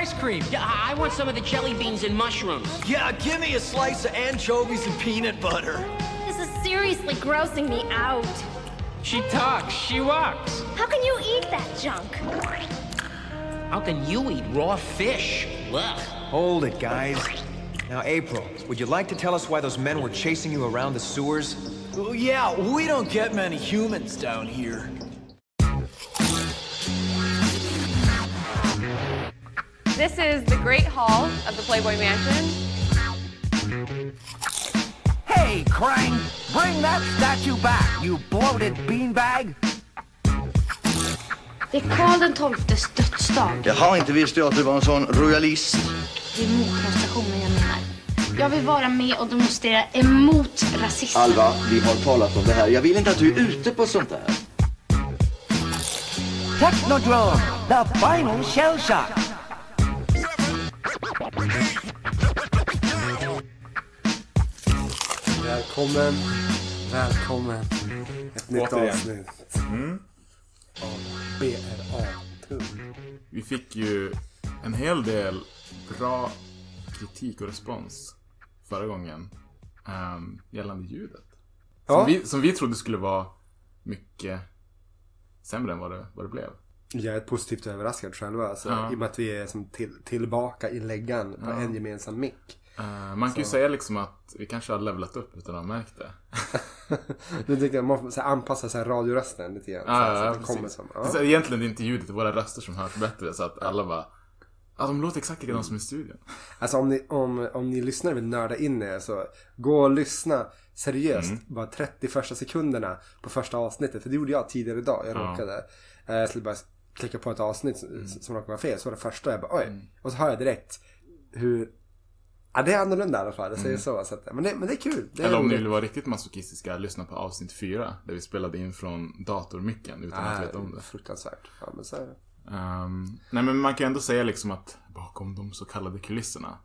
ice cream. Yeah, I I want some of the jelly beans and mushrooms. Yeah, give me a slice of anchovies and peanut butter. This is seriously grossing me out. She talks, she walks. How can you eat that junk? How can you eat raw fish? Ugh. Hold it, guys. Now, April, would you like to tell us why those men were chasing you around the sewers? Well, yeah, we don't get many humans down here. This is the Great Hall of the Playboy Mansion. Hey, Krang! Bring that statue back, you bloated beanbag! Det är Karl XIIs dödsdag. Jaha, inte visste jag att du var en sån royalist. Det är motdemonstrationen jag menar. Jag vill vara med och demonstrera emot rasismen. Alva, vi har talat om det här. Jag vill inte att du är ute på sånt där. Technodrome, the final shell shock! Välkommen, välkommen. Ett nytt Återigen. avsnitt. Av BRA-tung. Vi fick ju en hel del bra kritik och respons förra gången ehm, gällande ljudet. Som, Ja. vi, som vi trodde skulle vara mycket sämre än vad det, vad det blev. Jag är positivt överraskad själva. Alltså, Ja. I och med att vi är som till, tillbaka i läggan på Ja. en gemensam mick. Eh, man kan ju säga liksom att vi kanske har levlat upp utan att ha märkt det. Nu tycker jag man får så anpassa så här, radiorösten lite grann. så, här, så att det kommer som, Det är så Egentligen är det inte ljudet, det är våra röster som hörs bättre. Så att alla bara, ja de låter exakt likadant som i studion. Alltså om ni, om, om ni lyssnar och vill nörda in er så gå och lyssna seriöst Mm. bara 30 första sekunderna på första avsnittet. För det gjorde jag tidigare idag. Jag Ja. råkade. Eh, Jag skulle bara klicka på ett avsnitt som- Mm. som råkade vara fel. Så var det första jag bara oj. Och så hör jag direkt hur Ja det är annorlunda i alla fall. Jag säger så. så att, men, det, men det är kul. Det är Mm. Eller om ni vill vara riktigt masochistiska, lyssna på avsnitt fyra. Där vi spelade in från datormicken utan att Nej, veta om det. Fruktansvärt. Ja, men så är det. Ehm, nej men man kan ändå säga liksom att bakom de så kallade kulisserna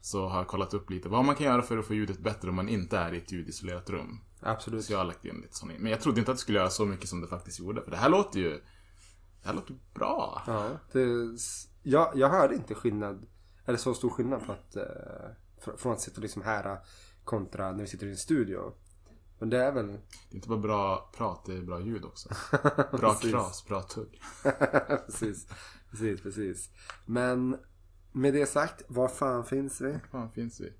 så har jag kollat upp lite vad man kan göra för att få ljudet bättre om man inte är i ett ljudisolerat rum. Absolut. Så jag har lagt in lite sånt. Men jag trodde inte att det skulle göra så mycket som det faktiskt gjorde. För det här låter ju... Det här låter bra. Ja, det, jag, jag hörde inte skillnad, eller så stor skillnad på att, eh, fr- från att sitta liksom här kontra när vi sitter i en studio. Men det är väl... Det är inte bara bra prat, det är bra ljud också. Bra kras, bra tugg. precis, precis, precis. Men med det sagt, var fan finns vi? Var fan finns vi?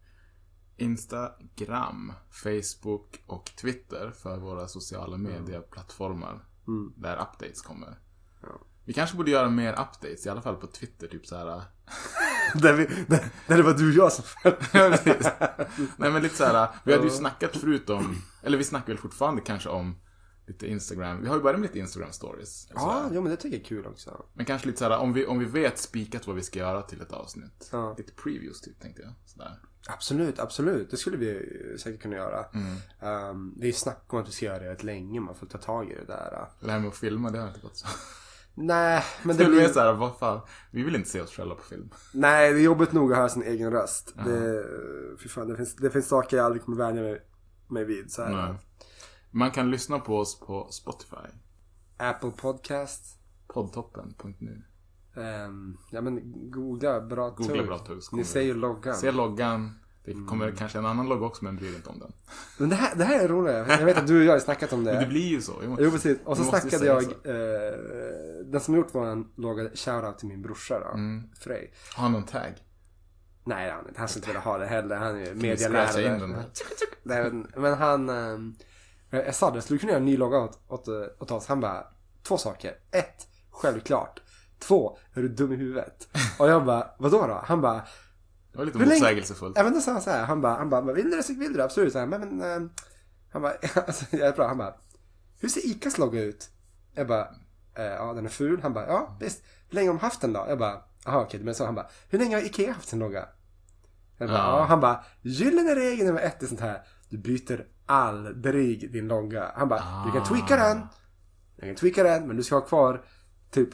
Instagram, Facebook och Twitter för våra sociala medieplattformar. Mm. Där updates kommer. Vi kanske borde göra mer updates, i alla fall på Twitter. Typ så här. där, vi, där, där det var du och jag som Ja, precis. Nej men lite så här. Vi hade ju snackat förut om, eller vi snackar väl fortfarande kanske om lite Instagram. Vi har ju börjat med lite Instagram stories. Ja, här. jo, men det tycker jag är kul också. Men kanske lite så här, om vi, om vi vet spikat vad vi ska göra till ett avsnitt. Ja. Lite previews typ, tänkte jag. Sådär. Absolut, absolut. Det skulle vi ju säkert kunna göra. Mm. Um, vi snackar om att vi ska göra det rätt länge. Man får ta tag i det där. Det här med att filma, det har inte gått så. Nej, men Det det blir blir... så här, vad fan. Vi vill inte se oss själva på film. Nej, det är jobbigt nog att höra sin egen röst. Det, fy fan, det, finns, det finns saker jag aldrig kommer vänja mig, mig vid. Så här. Nej. Man kan lyssna på oss på Spotify. Apple Podcast. Poddtoppen.nu. ehm, ja men googla bra Googla bra tugg, Ni ser ju det. loggan. Se loggan. Det kommer kanske en annan logga också, men bryr inte om den. Men det här, det här är roligt. Jag vet att du och jag har snackat om det. Men det blir ju så. Jo, Jo precis. Och så måste snackade jag. Eh, den som gjort våran logga shoutout till min brorsa då. Mm. Frej. Har han någon tag? Nej han. Han skulle inte vilja ha det heller. Han är ju scratcha in den medialärare. men, men han... ehm, jag sa det, skulle du kunna göra en ny logga åt, åt, åt oss? Han bara, två saker. Ett, självklart. Två, är du dum i huvudet? Och jag bara, vadå då? Han bara, Det var lite Hur motsägelsefullt. Ja men då sa han så här, han bara, han bara, "Men vill du det vill du det, absolut. Så här, men, men ehm, han bara, alltså, jag är bra, han bara, hur ser Icas logga ut? Jag bara, eh, ja den är ful. Han bara, ja visst. Hur länge har de haft den då? Jag bara, jaha okej, men så han bara, hur länge har Ikea haft sin logga? Jag bara, Ja. ja. Han bara, gyllene regel nummer ett är sånt här, du byter aldrig din logga. Han bara, du kan tweaka den, du kan tweaka den, men du ska ha kvar typ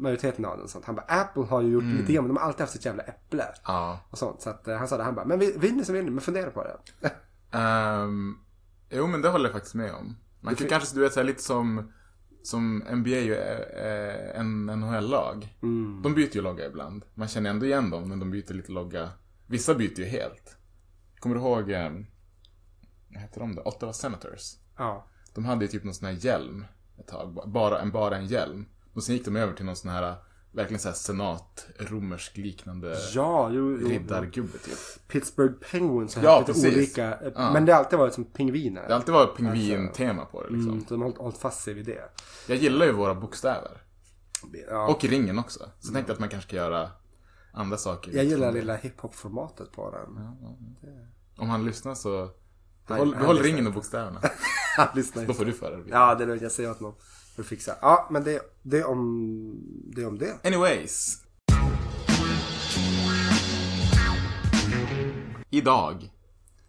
majoriteten av den. Sånt. Han bara, Apple har ju gjort Mm. lite grann, men de har alltid haft sitt jävla äpple. Ja. Och sånt. Så att, eh, han sa det, han bara, men ni så vill ni, men fundera på det. Ehm, jo, men det håller jag faktiskt med om. Man kan kanske, du vet, så här, lite som som NBA ju är, är en NHL-lag. De byter ju logga ibland. Man känner ändå igen dem, men de byter lite logga. Vissa byter ju helt. Kommer du ihåg, eh, vad heter de då? Ottawa Senators. Ja. De hade ju typ någon sån här hjälm ett tag. Bara en, bara en hjälm. Och sen gick de över till någon sån här, verkligen så här senat, romersk liknande Ja, jo, jo. riddargubbe typ. Pittsburgh Penguins har Ja, haft lite precis. olika. eh, Ja. Men det har alltid varit som pingviner. Det har alltid varit pingvin-tema på det liksom. Mm, så de har hållit, fast sig vid det. Jag gillar ju våra bokstäver. Ja. Och ringen också. Så jag tänkte att man kanske ska göra andra saker. Jag gillar liksom. lilla hiphop-formatet på den. Om han lyssnar så... Behåll, behåll ringen och bokstäverna. Han lyssnar Då får du föra det. Ja, det är lugnt. Jag säger åt honom. Du fixa. Ja, men det, det, om, det om det. Anyways. Idag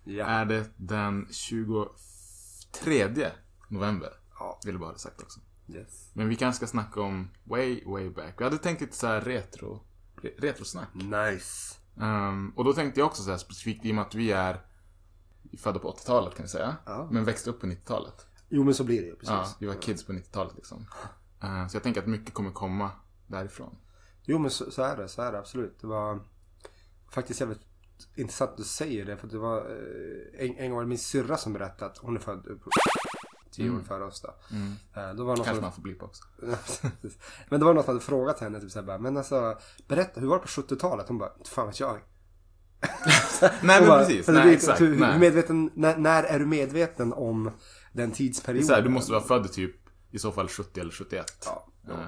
Ja. är det den 23 november. Ja. Vill jag bara ha sagt också. Yes. Men vi kanske ska snacka om way, way back. Vi hade tänkt lite så här retro, re, retrosnack. Nice. Ehm, och då tänkte jag också så här specifikt i och med att vi är födda på 80-talet kan vi säga. Ja. Men växte upp på 90-talet. Jo, men så blir det ju. Precis. Ja, vi var kids på 90-talet liksom. Ehm, så jag tänker att mycket kommer komma därifrån. Jo, men så, så är det. Så är det absolut. Det var faktiskt jävligt intressant att du säger det. För det var eh, en, en gång var det min syrra som berättade att hon är född på tio år före oss då. Eh, då var någon Kanske som, man får blipa också. Men det var någon som hade frågat henne typ såhär men alltså berätta, hur var det på 70-talet? Hon bara, fan vet jag. Nej men bara, precis, nej exakt. hur Nej. medveten, när, när är du medveten om den Det är tidsperioden? här, du måste vara född typ i så fall 70 eller 71. Ja, jo. Ehm,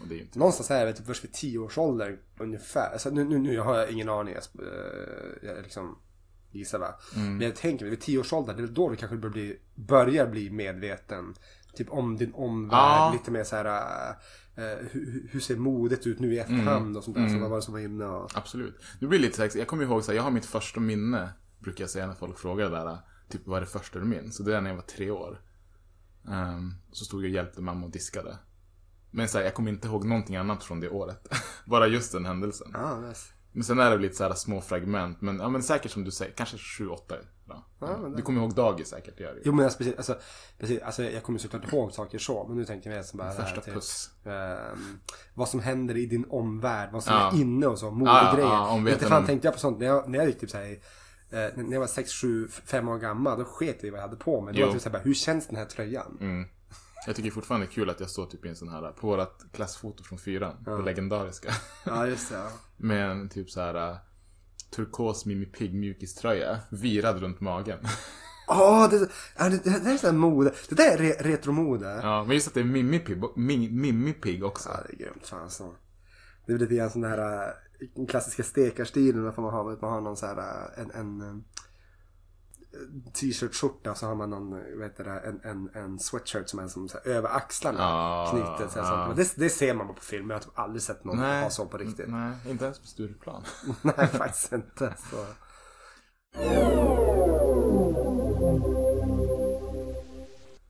och det är inte... Någonstans här, vet du, först vid 10 års ålder ungefär. Alltså, nu, nu, nu har jag ingen aning. Jag, eh, jag liksom gissar va. Mm. Men jag tänker mig, vid 10 års ålder, det är då du kanske börjar bli, börjar bli medveten. Typ om din omvärld, Ja. lite mer så här. eh, hur, hur ser modet ut nu i efterhand och sånt där. Så vad var det som var inne och... Absolut. Det blir lite så här, jag kommer ihåg så här, jag har mitt första minne, brukar jag säga när folk frågar det där, typ vad är det första du minns? Så det är när jag var tre år. Ehm, så stod jag och hjälpte mamma och diskade. Men så här, jag kommer inte ihåg någonting annat från det året. Bara just den händelsen. Ja, nice. Men sen är det lite så här små fragment, men, ja, men säkert som du säger, kanske 7-8. Ja. det- Du kommer ihåg dagis säkert, gör. Jo men alltså, precis, alltså, precis, alltså jag kommer såklart ihåg saker så. Men nu tänker jag mer som bara det här Första typ, puss. ehm, vad som händer i din omvärld. Vad som Ja. är inne och så. Ja, Modegrejer. ja, vet Inte fan tänkte jag på sånt. När jag, när jag gick typ såhär, eh, när jag var 6, 7, 5 år gammal. Då sket jag i vad jag hade på mig. Då var det typ såhär, bara, hur känns den här tröjan? Mm. Jag tycker fortfarande det är kul att jag står typ i en sån här, på vårat klassfoto från fyran, det legendariska. Ja just det. Ja. Med en typ så här turkos Mimmi Pigg mjukiströja virad runt magen. Åh, det, ja, det, det där är sån mode. Det där är re, retromode. ja, men just att det är Mimmi Pigg, Mimmi, Pigg också. Ja, det är grymt. Fan så. Det är lite grann sån här äh, klassiska stekarstilen. Får man ha, man har någon så här äh, en, en äh, t-shirt-skjorta så har man någon, vad heter det, en, en, en sweatshirt som är som så här, över axlarna. Ja, knutet. Så här. Men det, det ser man på film. Jag har typ aldrig sett någon ha så på riktigt. Nej, inte ens på Stureplan. Nej, faktiskt inte. Så.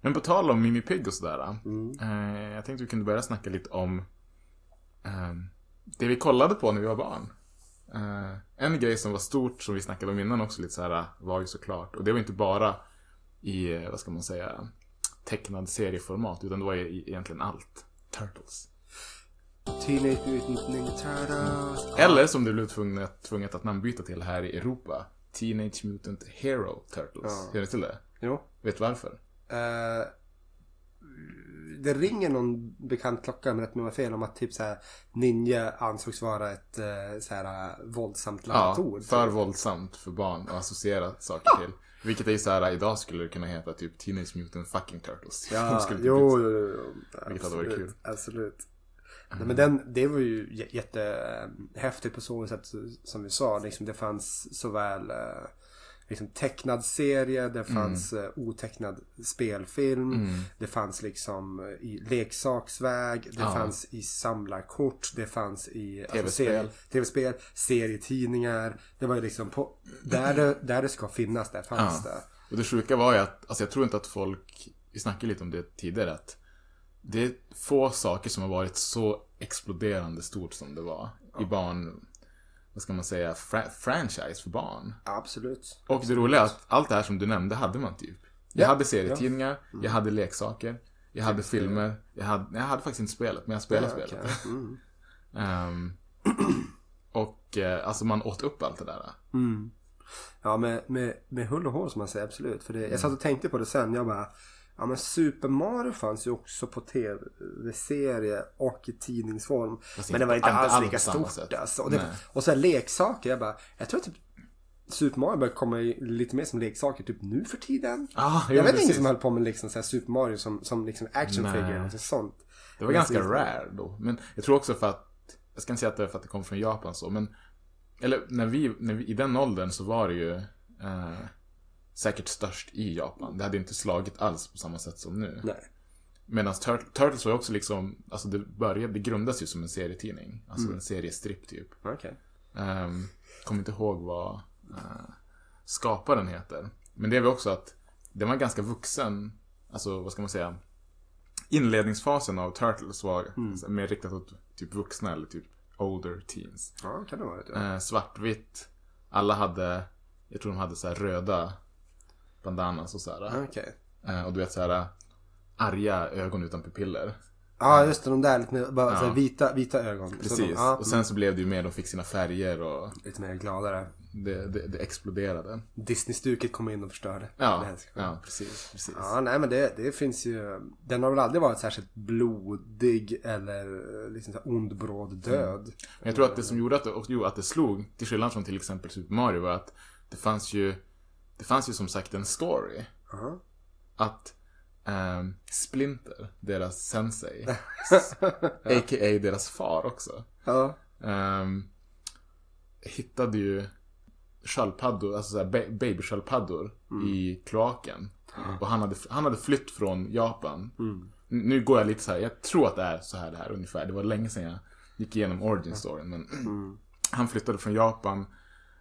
Men på tal om Mimmi Pigg och sådär. Mm. Eh, jag tänkte vi kunde börja snacka lite om eh, det vi kollade på när vi var barn. Eh, en grej som var stort som vi snackade om innan också lite så här var ju såklart. Och det var inte bara i, eh, vad ska man säga, tecknad serieformat. Utan det var ju egentligen allt. Turtles. Teenage Mutant Ninja Turtles. Eller som det blev tvunget, tvunget att namnbyta till här i Europa. Teenage Mutant Hero Turtles. Ja. Känner du till det? Jo. Vet du varför? Eh, det ringer någon bekant klocka om rätt mig fel om att typ så här ninja ansågs vara ett eh, så här våldsamt laddat Ja, för våldsamt för barn att associera saker till. Vilket är ju så här, idag skulle det kunna heta typ Teenage Mutant Fucking Turtles. Ja, typ jo, jo, jo. Vilket hade varit Absolut, kul. Absolut. Nej, men den, det var ju jättehäftigt på så sätt som vi sa. Liksom, det fanns såväl eh, liksom, tecknad serie, det fanns eh, otecknad spelfilm. Det fanns liksom eh, i leksaksväg, det Ja. fanns i samlarkort, det fanns i alltså, TV-spel. serie- tv-spel, serietidningar. Det var ju liksom på, där, det, där det ska finnas, där fanns Ja. det. Och det sjuka var ju att, alltså jag tror inte att folk, vi snackade lite om det tidigare, att det är få saker som har varit så exploderande stort som det var i barn, vad ska man säga, fra- franchise för barn. Absolut. Och det roliga är att allt det här som du nämnde hade man typ. Jag Ja, hade serietidningar, jag hade leksaker, Jag hade filmer. Jag hade, jag hade faktiskt inte spelet, men jag spelade Ja, spelet. okej. Mm. Ehm, och eh, alltså man åt upp allt det där. Mm. Ja, med, med, med hull och hår som man säger, absolut. För det, jag satt och tänkte på det sen. Jag bara, ja men Super Mario fanns ju också på tv-serie och i tidningsform. Fast men det var inte alls alls lika stort alltså. Och, det, och så här leksaker, jag bara, jag tror att typ Super Mario börjar komma lite mer som leksaker typ nu för tiden. Ah, jo, jag vet precis. ingen som höll på med liksom så här Super Mario som, som liksom action Nej. figure och sånt. Det var Men ganska så- rare då. Men jag tror också för att, jag ska inte säga att det är för att det kom från Japan så, men eller när vi, när vi i den åldern så var det ju eh, säkert störst i Japan. Det hade inte slagit alls på samma sätt som nu. Nej. Medan Tur- Turtles var ju också liksom, alltså det började, det grundades ju som en serietidning. Alltså Mm. en seriestripp typ. Okej. Um, kommer inte ihåg vad eh, skaparen heter. Men det är väl också att den var ganska vuxen, alltså vad ska man säga, inledningsfasen av Turtles var Mm. mer riktat åt typ vuxna eller typ older teens. Ja, kan det vara. Ja. Eh, svartvitt, alla hade, jag tror de hade så här röda bandanas och så här. Okej. Eh, och du vet så här arga ögon utan pupiller. Ja, just det. De där lite bara Ja. vita, vita ögon. Så Precis. de, ja, och sen så blev det ju mer, de fick sina färger och Lite mer gladare. det, det, det exploderade. Disney-stuket kom in och förstörde. Ja, ja precis. precis. Ja, nej men det, det finns ju. Den har väl aldrig varit särskilt blodig eller liksom så ond bråd död. Men jag tror att det som gjorde att det, och, jo, att det slog, till skillnad från till exempel Super Mario, var att det fanns ju, det fanns ju som sagt en story. Ja. Att ehm, Splinter, deras sensei, a.k.a. deras far också, Ja. ehm, hittade ju sköldpaddor, alltså såhär ba- babysköldpaddor i kloaken. Och han hade, han hade flytt från Japan. N- Nu går jag lite så här, jag tror att det är så här det här ungefär. Det var länge sedan jag gick igenom origin storyn. Men han flyttade från Japan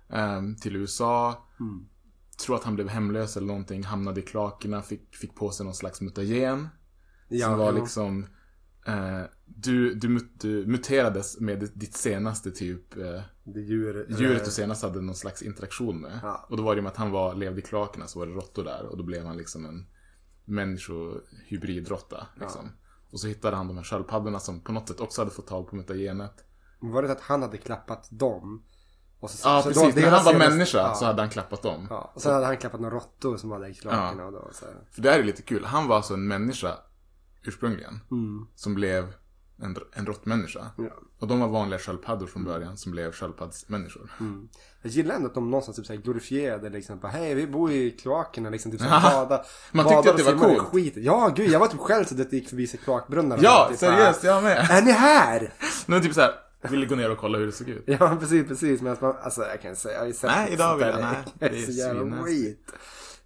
ehm, till USA. Tror att han blev hemlös eller någonting. Hamnade i kloakerna, fick, fick på sig någon slags mutagen. Ja, som var jo. liksom eh, du, du, du muterades med ditt senaste typ eh, djur, djuret du senast hade någon slags interaktion med. Ja. Och då var det ju med att han var, levde i kloakerna så var det råttor där och då blev han liksom en människohybridråtta. Liksom. Och så hittade han de här sköldpaddorna som på något sätt också hade fått tag på mutagenet. Var det att han hade klappat dem? Och så, Ja, så precis. då- När han var deras människa ja. så hade han klappat dem. Ja, och sen hade han klappat några råttor som var där i kloakerna Ja. och då så här. För det här är lite kul. Han var alltså en människa ursprungligen. Som blev en, en råttmänniska. Ja. Och de var vanliga sköldpaddor från början som blev sköldpaddsmänniskor. Jag gillar ändå att de någonstans typ glorifierade liksom hej vi bor i kloakerna liksom typ så här, bada. Man tyckte att det var coolt. Skiten. Ja gud, jag var typ själv så att det gick förbi kloakbrunnar. Ja, Typ, seriöst, jag med. Är ni här? Men typ såhär, ville gå ner och kolla hur det såg ut. Ja precis, precis. Men alltså jag kan säga, jag har ju sett Nej, idag vill jag- nej, Det det är så jävla skit.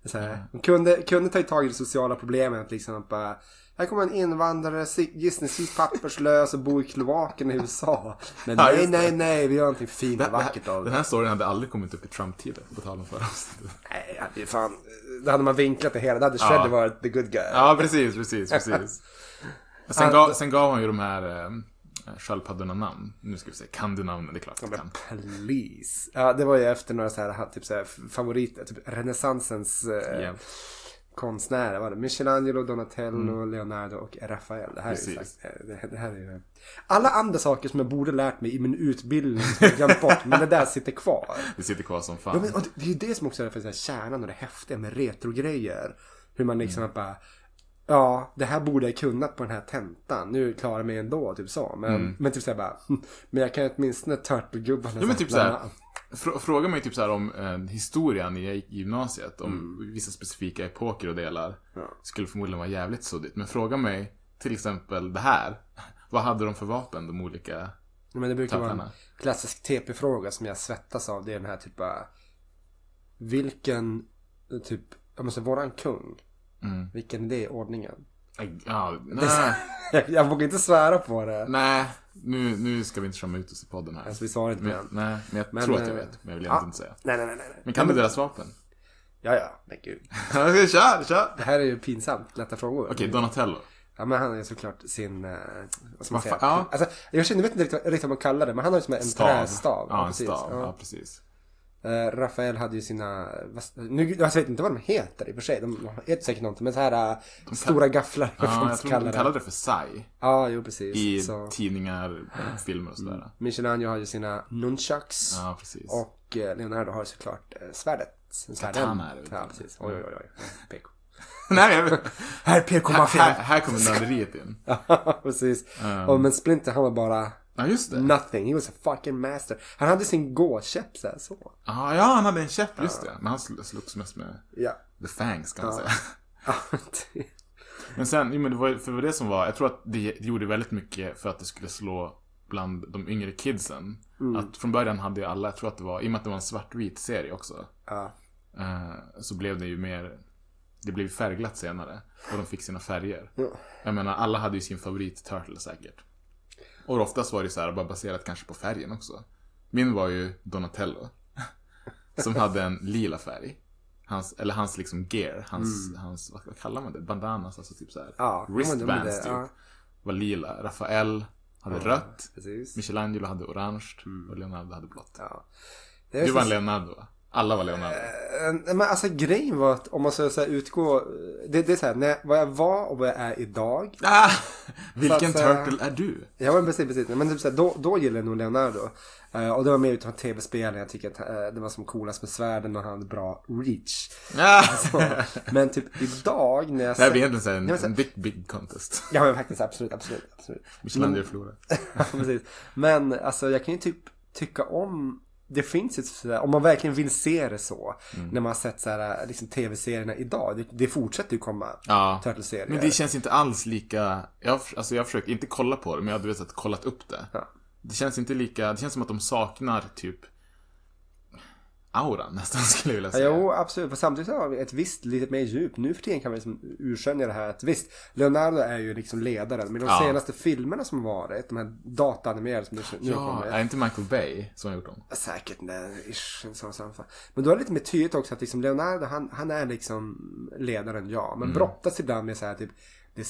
Så här, man kunde, kunde ta tag i det sociala problemet att liksom att bara här kommer en invandrare, gissningsvis papperslös och bor i kloaken i USA. Men Ja, nej, nej, nej, vi gör någonting fint och vackert av den det. här storyn hade aldrig kommit upp i Trump-tiden, på tal om förra. Nej, det fan, då hade man vinklat det hela. Då hade Shredder Ja. varit the good guy. Ja, precis, precis, precis. Sen, gav, sen gav han ju de här eh, sköldpaddorna namn. Nu ska vi se, kan du namnen? Det är klart jag kan. Please. Ja, det var ju efter några så här, typ så här favoriter, typ renässansens eh, Ja. konstnärer. Var det? Michelangelo, Donatello, Leonardo och Rafael. Det här, är Mm. Precis. sagt, det, det här är ju... Alla andra saker som jag borde lärt mig i min utbildning som jag glömt bort, men det där sitter kvar. Det sitter kvar som fan. Ja, men, och det, det är ju det som också är för så här, kärnan och det häftiga med retrogrejer. Hur man liksom Mm. bara, ja, det här borde jag kunnat på den här tentan. Nu klarar jag mig ändå, typ så. Men, men typ såhär bara, hm, men jag kan åtminstone Turtle-gubbarna. Mm. Ja men typ såhär, frå, fråga mig typ såhär om eh, historien i i gymnasiet, om Mm. vissa specifika epoker och delar. Skulle förmodligen vara jävligt suddigt. Men fråga mig till exempel det här. Vad hade de för vapen, de olika? Ja, Men det brukar vara en klassisk TP-fråga som jag svettas av. Det är den här typ bara, vilken, typ, jag måste våran kung. Mm. Vilken är det i ordningen? Ja, nej, Jag, jag vågar inte svära på det. nej nu, nu ska vi inte skämma ut oss i podden här. Alltså vi svarar inte på den. nej, men jag Men, tror att jag eh, vet. Men jag vill ja. inte säga. Nej, nej, nej. nej. Men kan du deras vapen? Ja, ja, men gud. kör, kör! Det här är ju pinsamt, lätta frågor. Okej, Donatello. Ja, men han har ju såklart sin, eh, vad ska man säga? ja. Alltså, jag känner, vet inte riktigt, vad man kallar det, men han har ju som en Stav. trästav. Ja, en precis. stav. Ja. Ja, precis. Eh, Rafael hade ju sina, nu, jag vet inte vad de heter i och för sig. De heter säkert någonting. Men så här äh, stora gafflar. Ja, jag tror kallar de kallade det för Sai. Ja, jo precis. I Så, tidningar, filmer och sådär. Michelangelo har ju sina nunchucks. Ja, precis. Och eh, Leonardo har ju såklart eh, svärdet. Svärden. Katana är det, Ja, precis. Oj, oj, oj. PK. Nej, Här är här, PK-maffian. här, här kommer nörderiet in. Ja, precis. Och, men Splinter han var bara Ja, just det. nothing. He was a fucking master. Han hade sin gåkäpp så. Här, så. Ah, ja, han hade en käpp, just det. Men han sl- slogs mest med Ja. the fangs kan man säga. Ja, det- Men sen, jo, men det var för det var det som var, jag tror att det det gjorde väldigt mycket för att det skulle slå bland de yngre kidsen. Att från början hade ju alla, jag tror att det var, i och med att det var en svartvit serie också. ja. eh, så blev det ju mer, det blev färgglatt senare. Och de fick sina färger. Ja. Jag menar, alla hade ju sin favorit Turtle säkert. Och oftast var det så här, bara baserat kanske på färgen också. Min var ju Donatello. som hade en lila färg. Hans, eller hans liksom gear, hans, hans vad, vad kallar man det? Bandanas, alltså typ så här. Mm. Ja, Wristbands det- typ. ja. Var lila. Rafael hade rött. Precis. Michelangelo hade orange. Och Leonardo hade blått. Ja. Du var en Leonardo va? Alla var Leonardo. Eh, Men alltså grejen var att om man ska så här, utgå. Det, det är så här, när, vad jag var och vad jag är idag. Ah! Vilken Så eh, turtle är du? Ja men precis, precis. Men typ så här, då, då gillade jag nog Leonardo. Eh, och det var mer utifrån tv-spelen. Jag tycker att eh, det var som coolast med svärden och han hade bra reach. Ah! Så, men typ idag när jag Det här blir egentligen en, en big, big contest. Ja men faktiskt absolut, absolut, absolut. Michelangelo förlorar. Ja, precis. Men alltså jag kan ju typ tycka om det finns ett sådär, om man verkligen vill se det så. Mm. När man har sett såhär, liksom tv-serierna idag. Det, det fortsätter ju komma Ja. Turtle-serier. Men det känns inte alls lika... Jag, har- alltså jag har försökt, inte kolla på det, men jag har du vet, kollat upp det. Ja. Det känns inte lika... Det känns som att de saknar typ auran nästan, skulle jag vilja Ja, säga. jo, absolut. För samtidigt har vi ett visst lite mer djup. Nu för tiden kan vi liksom urskönja det här att visst, Leonardo är ju liksom ledaren. Men de Ja. senaste filmerna som varit, de här dataanimerade som nu, Ja, kommer. är inte Michael Bay som har gjort dem? Säkert, nej, ish, en sån sån fall. Men då är det lite mer tydligt också att liksom Leonardo, han, han är liksom ledaren, ja. Men brottas ibland med så här typ, det,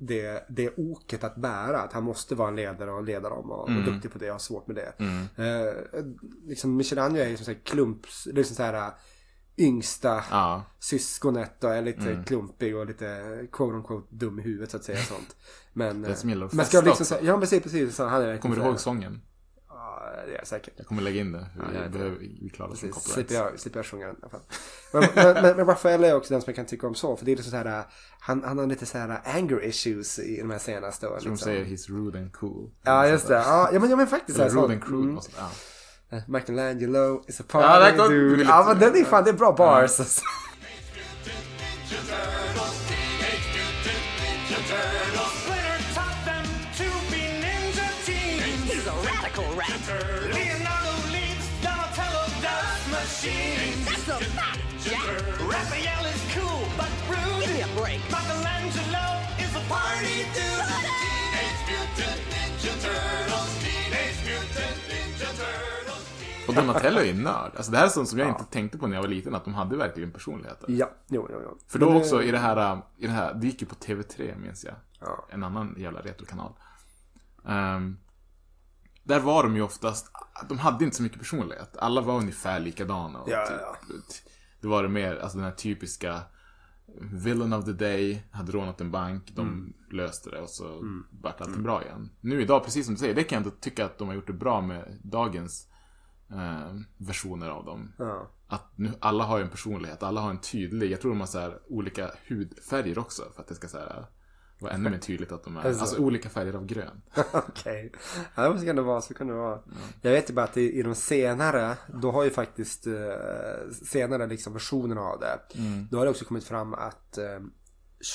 det, det oket att bära. Att han måste vara en ledare och leda dem och vara duktig på det och ha svårt med det. Eh, liksom Michelangelo är ju som så här klumps, liksom så här äh, yngsta Ja. syskonet och är lite klumpig och lite quote on quote dum i huvudet så att säga sånt. Men, Det som gillar att men festa liksom också. ja precis, precis. Så han är Kommer du ihåg sången? Ja, det är jag säkert. Jag kommer lägga in det. Vi, vet behöver, vi klarar oss från Precis, copyright. slipper jag, slipper jag sjunga den i alla fall. Men, men, men, Rafael är också den som jag kan tycka om så. För det är lite så här, han, han har lite så här anger issues i de här senaste. Tror de liksom. säger he's rude and cool. Ja, just det. Ja, ja, men, ja, men faktiskt. Eller så här, rude and crude. Mm. och sånt, Ja. Eh, Michelangelo is a party Ja, dude. Ja, men den är fan, det är bra bars. alltså. Och Donatello är ju nörd. Alltså det här är sånt som jag inte tänkte på när jag var liten, att de hade verkligen personligheter. Ja, jo, jo, jo. För då Men också i det här, i det här, det gick ju på TV3 minns jag. Ja. En annan jävla retrokanal. Ehm, där var de ju oftast, de hade inte så mycket personlighet. Alla var ungefär likadana. Och Ja, typ, ja. Det var det mer, alltså den här typiska Villain of the day, hade rånat en bank, de Mm. löste det och så vart allting bra igen. Nu idag, precis som du säger, det kan jag ändå tycka att de har gjort det bra med dagens eh, versioner av dem. Ja. Att nu, alla har ju en personlighet, alla har en tydlig, jag tror de har så här olika hudfärger också för att det ska så här, vara ännu mer tydligt att de är, Alltså. alltså olika färger av grön. Okej. Ja, det kan det vara. Så kan det vara. Jag vet ju bara att i, i de senare, då har ju faktiskt eh, senare liksom versionerna av det. Då har det också kommit fram att eh,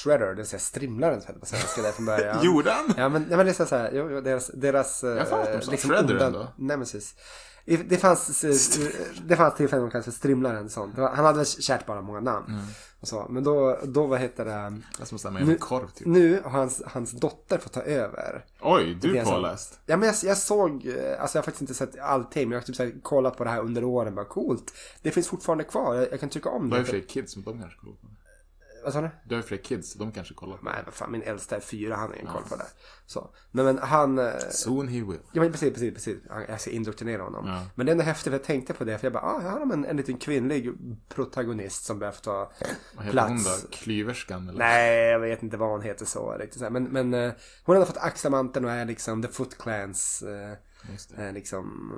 Shredder, det vill säga strimlaren som på svenska där från början. Gjorde han? Ja men, ja, men det är så här, jo, jo, deras, deras eh, har för mig att de sa Shredder ändå. Nemesis. I- Det fanns, eh, det fanns tillfällen de kallades för strimlaren sånt. Han hade väl kärt bara många namn. Mm. Och så. Men då, då vad heter det? Är som med en korv typ. Nu har hans, hans dotter fått ta över. Oj, du är är påläst. Ja men jag, jag såg, eh, alltså jag har faktiskt inte sett allting men jag har typ så här, kollat på det här under åren. Bara coolt. Det finns fortfarande kvar. Jag, jag kan tycka om Det det. och för kids som de kanske kollar på. Vad sa du? Du har fler kids, de kanske kollar Nej, vad fan, min äldsta är fyra, han har ingen koll på det. Så. Men, men han... eh, Soon he will. Ja men precis, precis, precis. Han- Jag ska indoktrinera honom. Ja. Men det är ändå häftigt, för jag tänkte på det. För jag bara, ah, här har en, en liten kvinnlig protagonist som få ta Vad heter plats. hon då? Klyverskan eller? Nej, jag vet inte vad hon heter så riktigt. Men, men eh, hon har fått axla manteln och är liksom The Foot Clans eh, liksom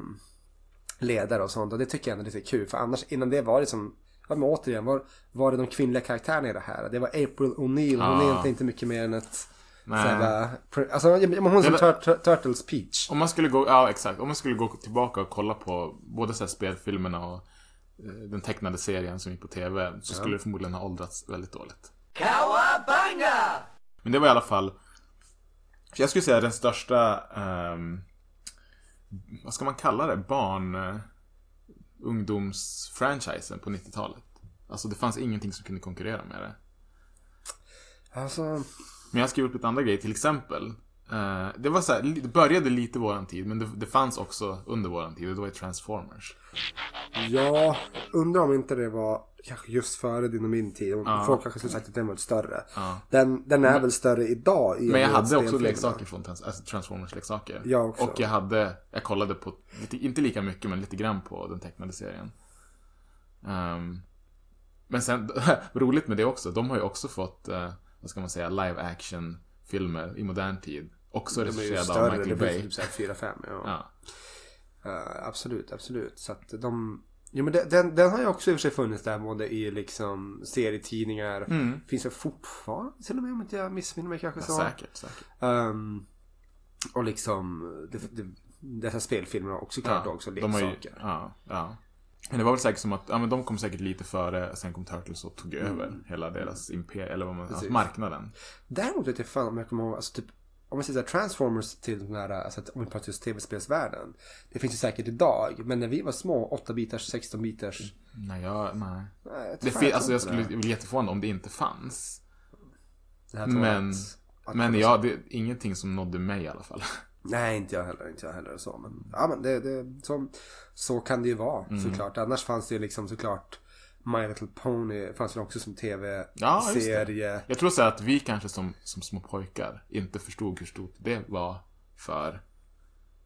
ledare och sånt. Och det tycker jag ändå är lite kul. För annars, innan det var det som, ja men återigen, var, var det de kvinnliga karaktärerna i det här? Det var April O'Neil. Hon är Ja. egentligen inte mycket mer än ett Nej. så här, bara, pr- alltså, ja, men hon som tur, tur, Turtles Peach. Om man skulle gå, ja exakt. Om man skulle gå tillbaka och kolla på både så här spelfilmerna och eh, den tecknade serien som gick på TV så skulle det förmodligen ha åldrats väldigt dåligt. Men det var i alla fall, jag skulle säga den största, ehm, vad ska man kalla det, barn, ungdomsfranchisen på 90-talet. Alltså det fanns ingenting som kunde konkurrera med det. Alltså, Men jag har skrivit upp lite andra grejer, till exempel. eh, det var så här, det började lite våran tid, men det, det fanns också under våran tid, och det var ju Transformers. ja, undrar om inte det var kanske just före din och min tid. Ja. Folk kanske skulle sagt att den var större. Ja. Den, den är väl större idag. I Men jag hade också leksaker från alltså Transformers-leksaker. Jag också. Och jag hade, jag kollade på, lite, inte lika mycket, men lite grann på den tecknade serien. Ehm, men sen, roligt med det också, de har ju också fått, eh, vad ska man säga, live action filmer i modern tid. Också De är ju regisserade av större, Michael det blir Bay. typ såhär 4-5. Ja. Ja. Eh, absolut, absolut. Så att de... Jo men den, den, den har ju också i och för sig funnits där både i liksom serietidningar. Mm. Finns det fortfarande till och med om inte jag missminner mig kanske Ja, så. säkert, säkert. Ehm, och liksom det, det, dessa spelfilmer har också klart också de har leksaker. ju, ja, ja. Men det var väl säkert som att, ja men de kom säkert lite före, sen kom Turtles och tog över hela deras imperium, eller vad man, alltså marknaden. Däremot vet jag fan om jag kommer ihåg, alltså typ om man säger här, Transformers till den här, alltså att, om vi pratar just tv-spelsvärlden. Det finns ju säkert idag, men när vi var små, 8-bitars, 16-bitars. Nej, jag, nej. Nej, jag Det jag alltså jag skulle bli jätteförvånad om det inte fanns. Det Men, att- att men det- ja, det är ingenting som nådde mig i alla fall. Nej, inte jag heller. Inte jag heller så. Men, ja, men det, det, så, så kan det ju vara Mm. såklart. Annars fanns det ju liksom såklart My Little Pony fanns väl också som Ja, tv-serie. det. Jag tror så att vi kanske som, som små pojkar inte förstod hur stort det var för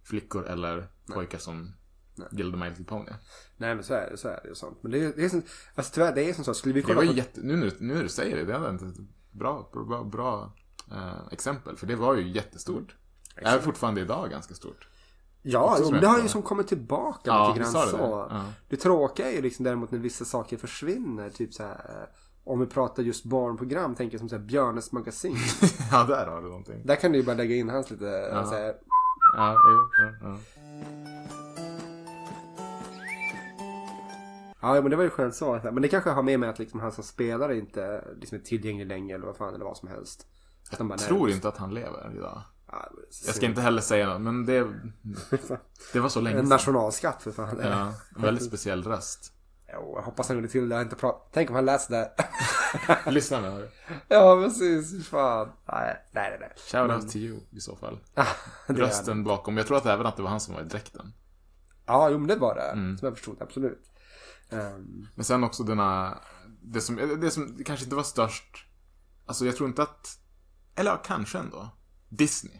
flickor eller pojkar som gillade My Little Pony. Nej men så är det, så är det ju sånt. Men det är, det är som, alltså tyvärr det är som så. Skulle vi Det kolla var på... jätte, nu, du- nu när du säger det, det är ett bra, bra, bra eh, exempel. För det var ju jättestort. Är fortfarande idag ganska stort. Ja, jo, det har ju som kommit tillbaka Ja, lite grann så. det. Ja. Det tråkiga är ju liksom däremot när vissa saker försvinner. Typ så här, om vi pratar just barnprogram, tänker jag som så här Björnes magasin. ja, där har du någonting. Där kan du ju bara lägga in hans lite, Ja. så här, Ja, ja, ja. Ja, men det var ju skönt så. Men det kanske har med mig att liksom han som spelare inte liksom är tillgänglig längre eller vad fan eller vad som helst. Bara, Jag nej, tror inte att han lever idag. Jag ska inte heller säga något, men det, det var så länge En sedan. nationalskatt för fan. Ja, en väldigt speciell röst. Jo, jag hoppas han gjorde till det. Inte prat... Tänk om han läste det. Lyssna nu. ja, precis. Fan. Nej, nej, nej. nej. Shout out to you i så fall. Rösten bakom. Jag tror att även att det var han som var i dräkten. Ja, jo, men det var det. Mm. Som jag förstod, absolut. Ehm, Men sen också denna, det som, det som kanske inte var störst, alltså jag tror inte att, eller ja, kanske ändå, Disney,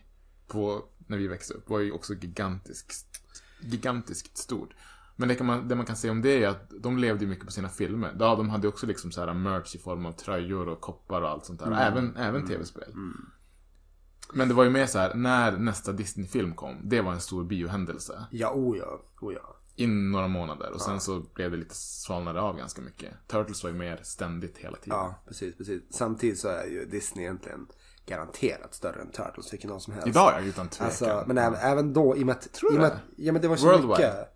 på, när vi växte upp, var ju också gigantiskt, gigantiskt stort. Men det, man, det man kan säga om det är att de levde mycket på sina filmer. Ja, de hade också liksom så här merch i form av tröjor och koppar och allt sånt där. Mm. Även, även tv-spel. Men det var ju mer så här, när nästa Disney-film kom, det var en stor biohändelse. ja, oh ja. Oh ja. In några månader och sen så blev det lite svalnade av ganska mycket. Turtles var ju mer ständigt hela tiden. Ja, precis, precis. Samtidigt så är ju Disney egentligen garanterat större än Turtles, vilken någon som helst. Idag är det utan tvekan. Alltså, men även, även då, i och med att... Tror och med det? ja, men det var så Worldwide. mycket.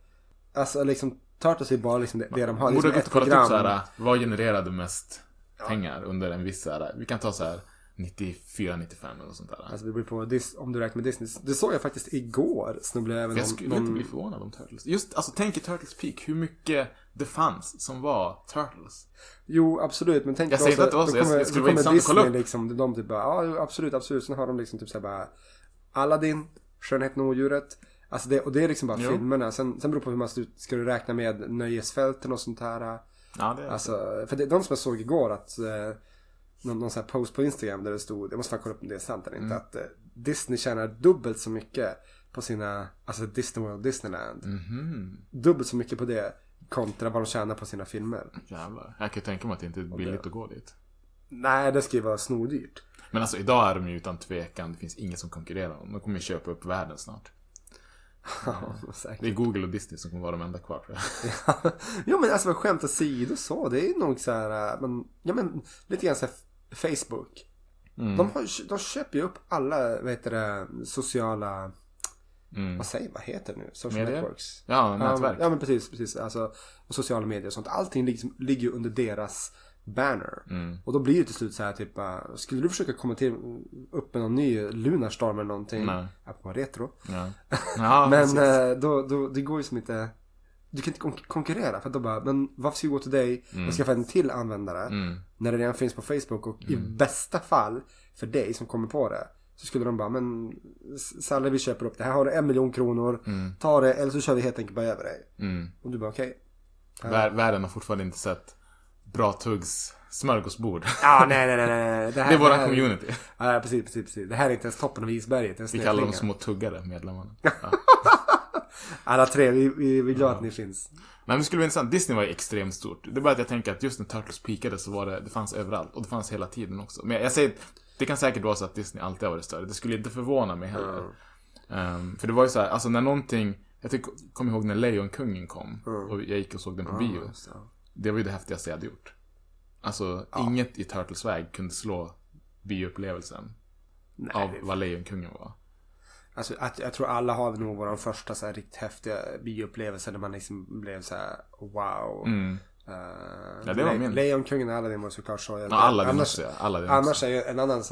Alltså liksom, Turtles är bara liksom det, det de har. Borde Liksom gått ett och kollat program. upp såhär, vad genererade mest pengar under en viss såhär, vi kan ta såhär 94, 95 eller sånt där. Alltså det beror på Dis- om du räknar med Disney. Det såg jag faktiskt igår. Snubblade jag även jag någon, skulle inte någon... bli förvånad om Turtles. Just, alltså tänk i Turtles Peak, hur mycket det fanns som var Turtles. Jo, absolut. Men tänk Jag säger inte att det var så, kommer- det skulle vara intressant att kolla Disney upp. liksom, de typ bara, ja absolut, absolut. Sen har de liksom typ såhär bara Aladdin, Skönheten och odjuret. Alltså det, och det är liksom bara Jo. filmerna. Sen, sen beror det på hur man ska, du räkna med nöjesfälten och sånt här. Ja, det är Alltså, för det, de som jag såg igår att eh, någon, någon sån här post på Instagram där det stod, jag måste fan kolla upp om det är sant eller Mm. inte, att eh, Disney tjänar dubbelt så mycket på sina, alltså Disney World Disneyland. Mhm. Dubbelt så mycket på det kontra vad de tjänar på sina filmer. Jävlar. Jag kan ju tänka mig att det inte är billigt att gå dit. Nej, det ska ju vara snordyrt. Men alltså idag är de ju utan tvekan, det finns ingen som konkurrerar. De kommer ju köpa upp världen snart. Ja. Det är Google och Disney som kommer vara de enda kvar tror jag. jo men alltså skämt åsido så, det är nog så här, äh, men, ja men lite grann så Facebook. Mm. De, har, de köper ju upp alla, vad heter det, sociala, vad säger vad heter det nu? Social Mm. Medier? networks. Ja, nätverk. Ja men precis, precis. Alltså, och sociala medier och sånt. Allting liksom, ligger ju under deras banner. Mm. Och då blir det till slut så här typ, äh, skulle du försöka komma till, upp med någon ny Lunarstorm eller någonting? Nej. Apropå retro. Ja. Ja, men eh, då, då, det går ju som inte du kan inte kon- konkurrera för att då bara, men varför ska jag gå till dig och skaffa en till användare Mm. när det redan finns på Facebook och i bästa fall för dig som kommer på det så skulle de bara, men Salle vi köper upp det här, har du en miljon kronor, ta det eller så kör vi helt enkelt bara över dig. Mm. Och du bara okej. Vär, världen har fortfarande inte sett Bra Tuggs smörgåsbord. Ja, nej, nej, nej, nej. Det är det våran här- community. Ja, precis, precis, precis. Det här är inte ens toppen av isberget. är Vi kallar dem små tuggare, medlemmarna. Ja. Alla tre, vi, vi, vi är glada att ni finns. Nej men det skulle vara intressant. Disney var ju extremt stort. Det är bara att jag tänker att just när Turtles peakade så var det, det fanns överallt. Och det fanns hela tiden också. Men jag säger, det kan säkert vara så att Disney alltid har varit större. Det skulle inte förvåna mig heller. Ehm, för det var ju så här, alltså när någonting, jag tycker, kommer ihåg när Lejonkungen kom. Och jag gick och såg den på bio. just det. Var ju det häftigaste jag hade gjort. Alltså, inget i Turtles väg kunde slå bioupplevelsen. av det- vad Lejonkungen var. Alltså, att, jag tror alla har nog vår första så här, riktigt häftiga bioupplevelse när man liksom blev så här wow. Mm. Eh, Ja, det var Le- min. Lejonkungen och Aladdin var såklart så. Ja, Aladdin annars, också, ja. Aladdin annars också. är ju en annan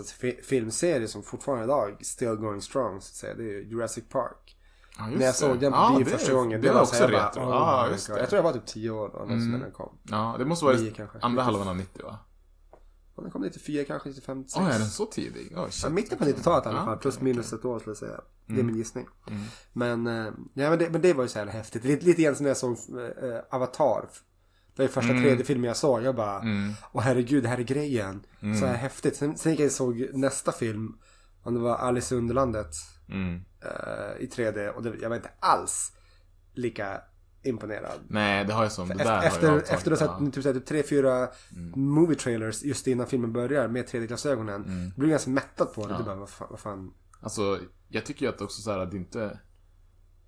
filmserie som fortfarande idag still going strong så att säga. Det är ju Jurassic Park. Just När jag det. såg den på Ja, bio det- första gången. Det, var så också retro. bara, just God. det. Jag tror jag var typ 10 år då när Mm. den kom. Ja, det måste vara kanske. andra halvan av 90 va? Den kom 94 kanske 95. Oj, är den så tidig? Oh, Ja, mitten på 90-talet i alla fall. Plus minus ett år skulle jag säga. Det är Mm. min gissning. Men, eh, ja, men, det, men det var ju så här häftigt. Lite, lite grann som när jag såg eh, Avatar. Det var första Mm. tredje filmen jag såg. Jag bara, åh herregud, det här är grejen. Mm. Så här häftigt. Sen, sen gick jag och såg nästa film. Om det var Alice i Underlandet. Mm. eh, I 3D. Och det, jag var inte alls lika imponerad. Nej, det har jag som. Det där Efter, har jag efter, att ha ja. Mm. sett typ, typ tre, fyra movie trailers just innan filmen börjar med 3D-glasögonen. Mm. Blir ganska mättad på det. Du bara, vad fan, vad fan. Alltså, jag tycker ju att också så här att det inte...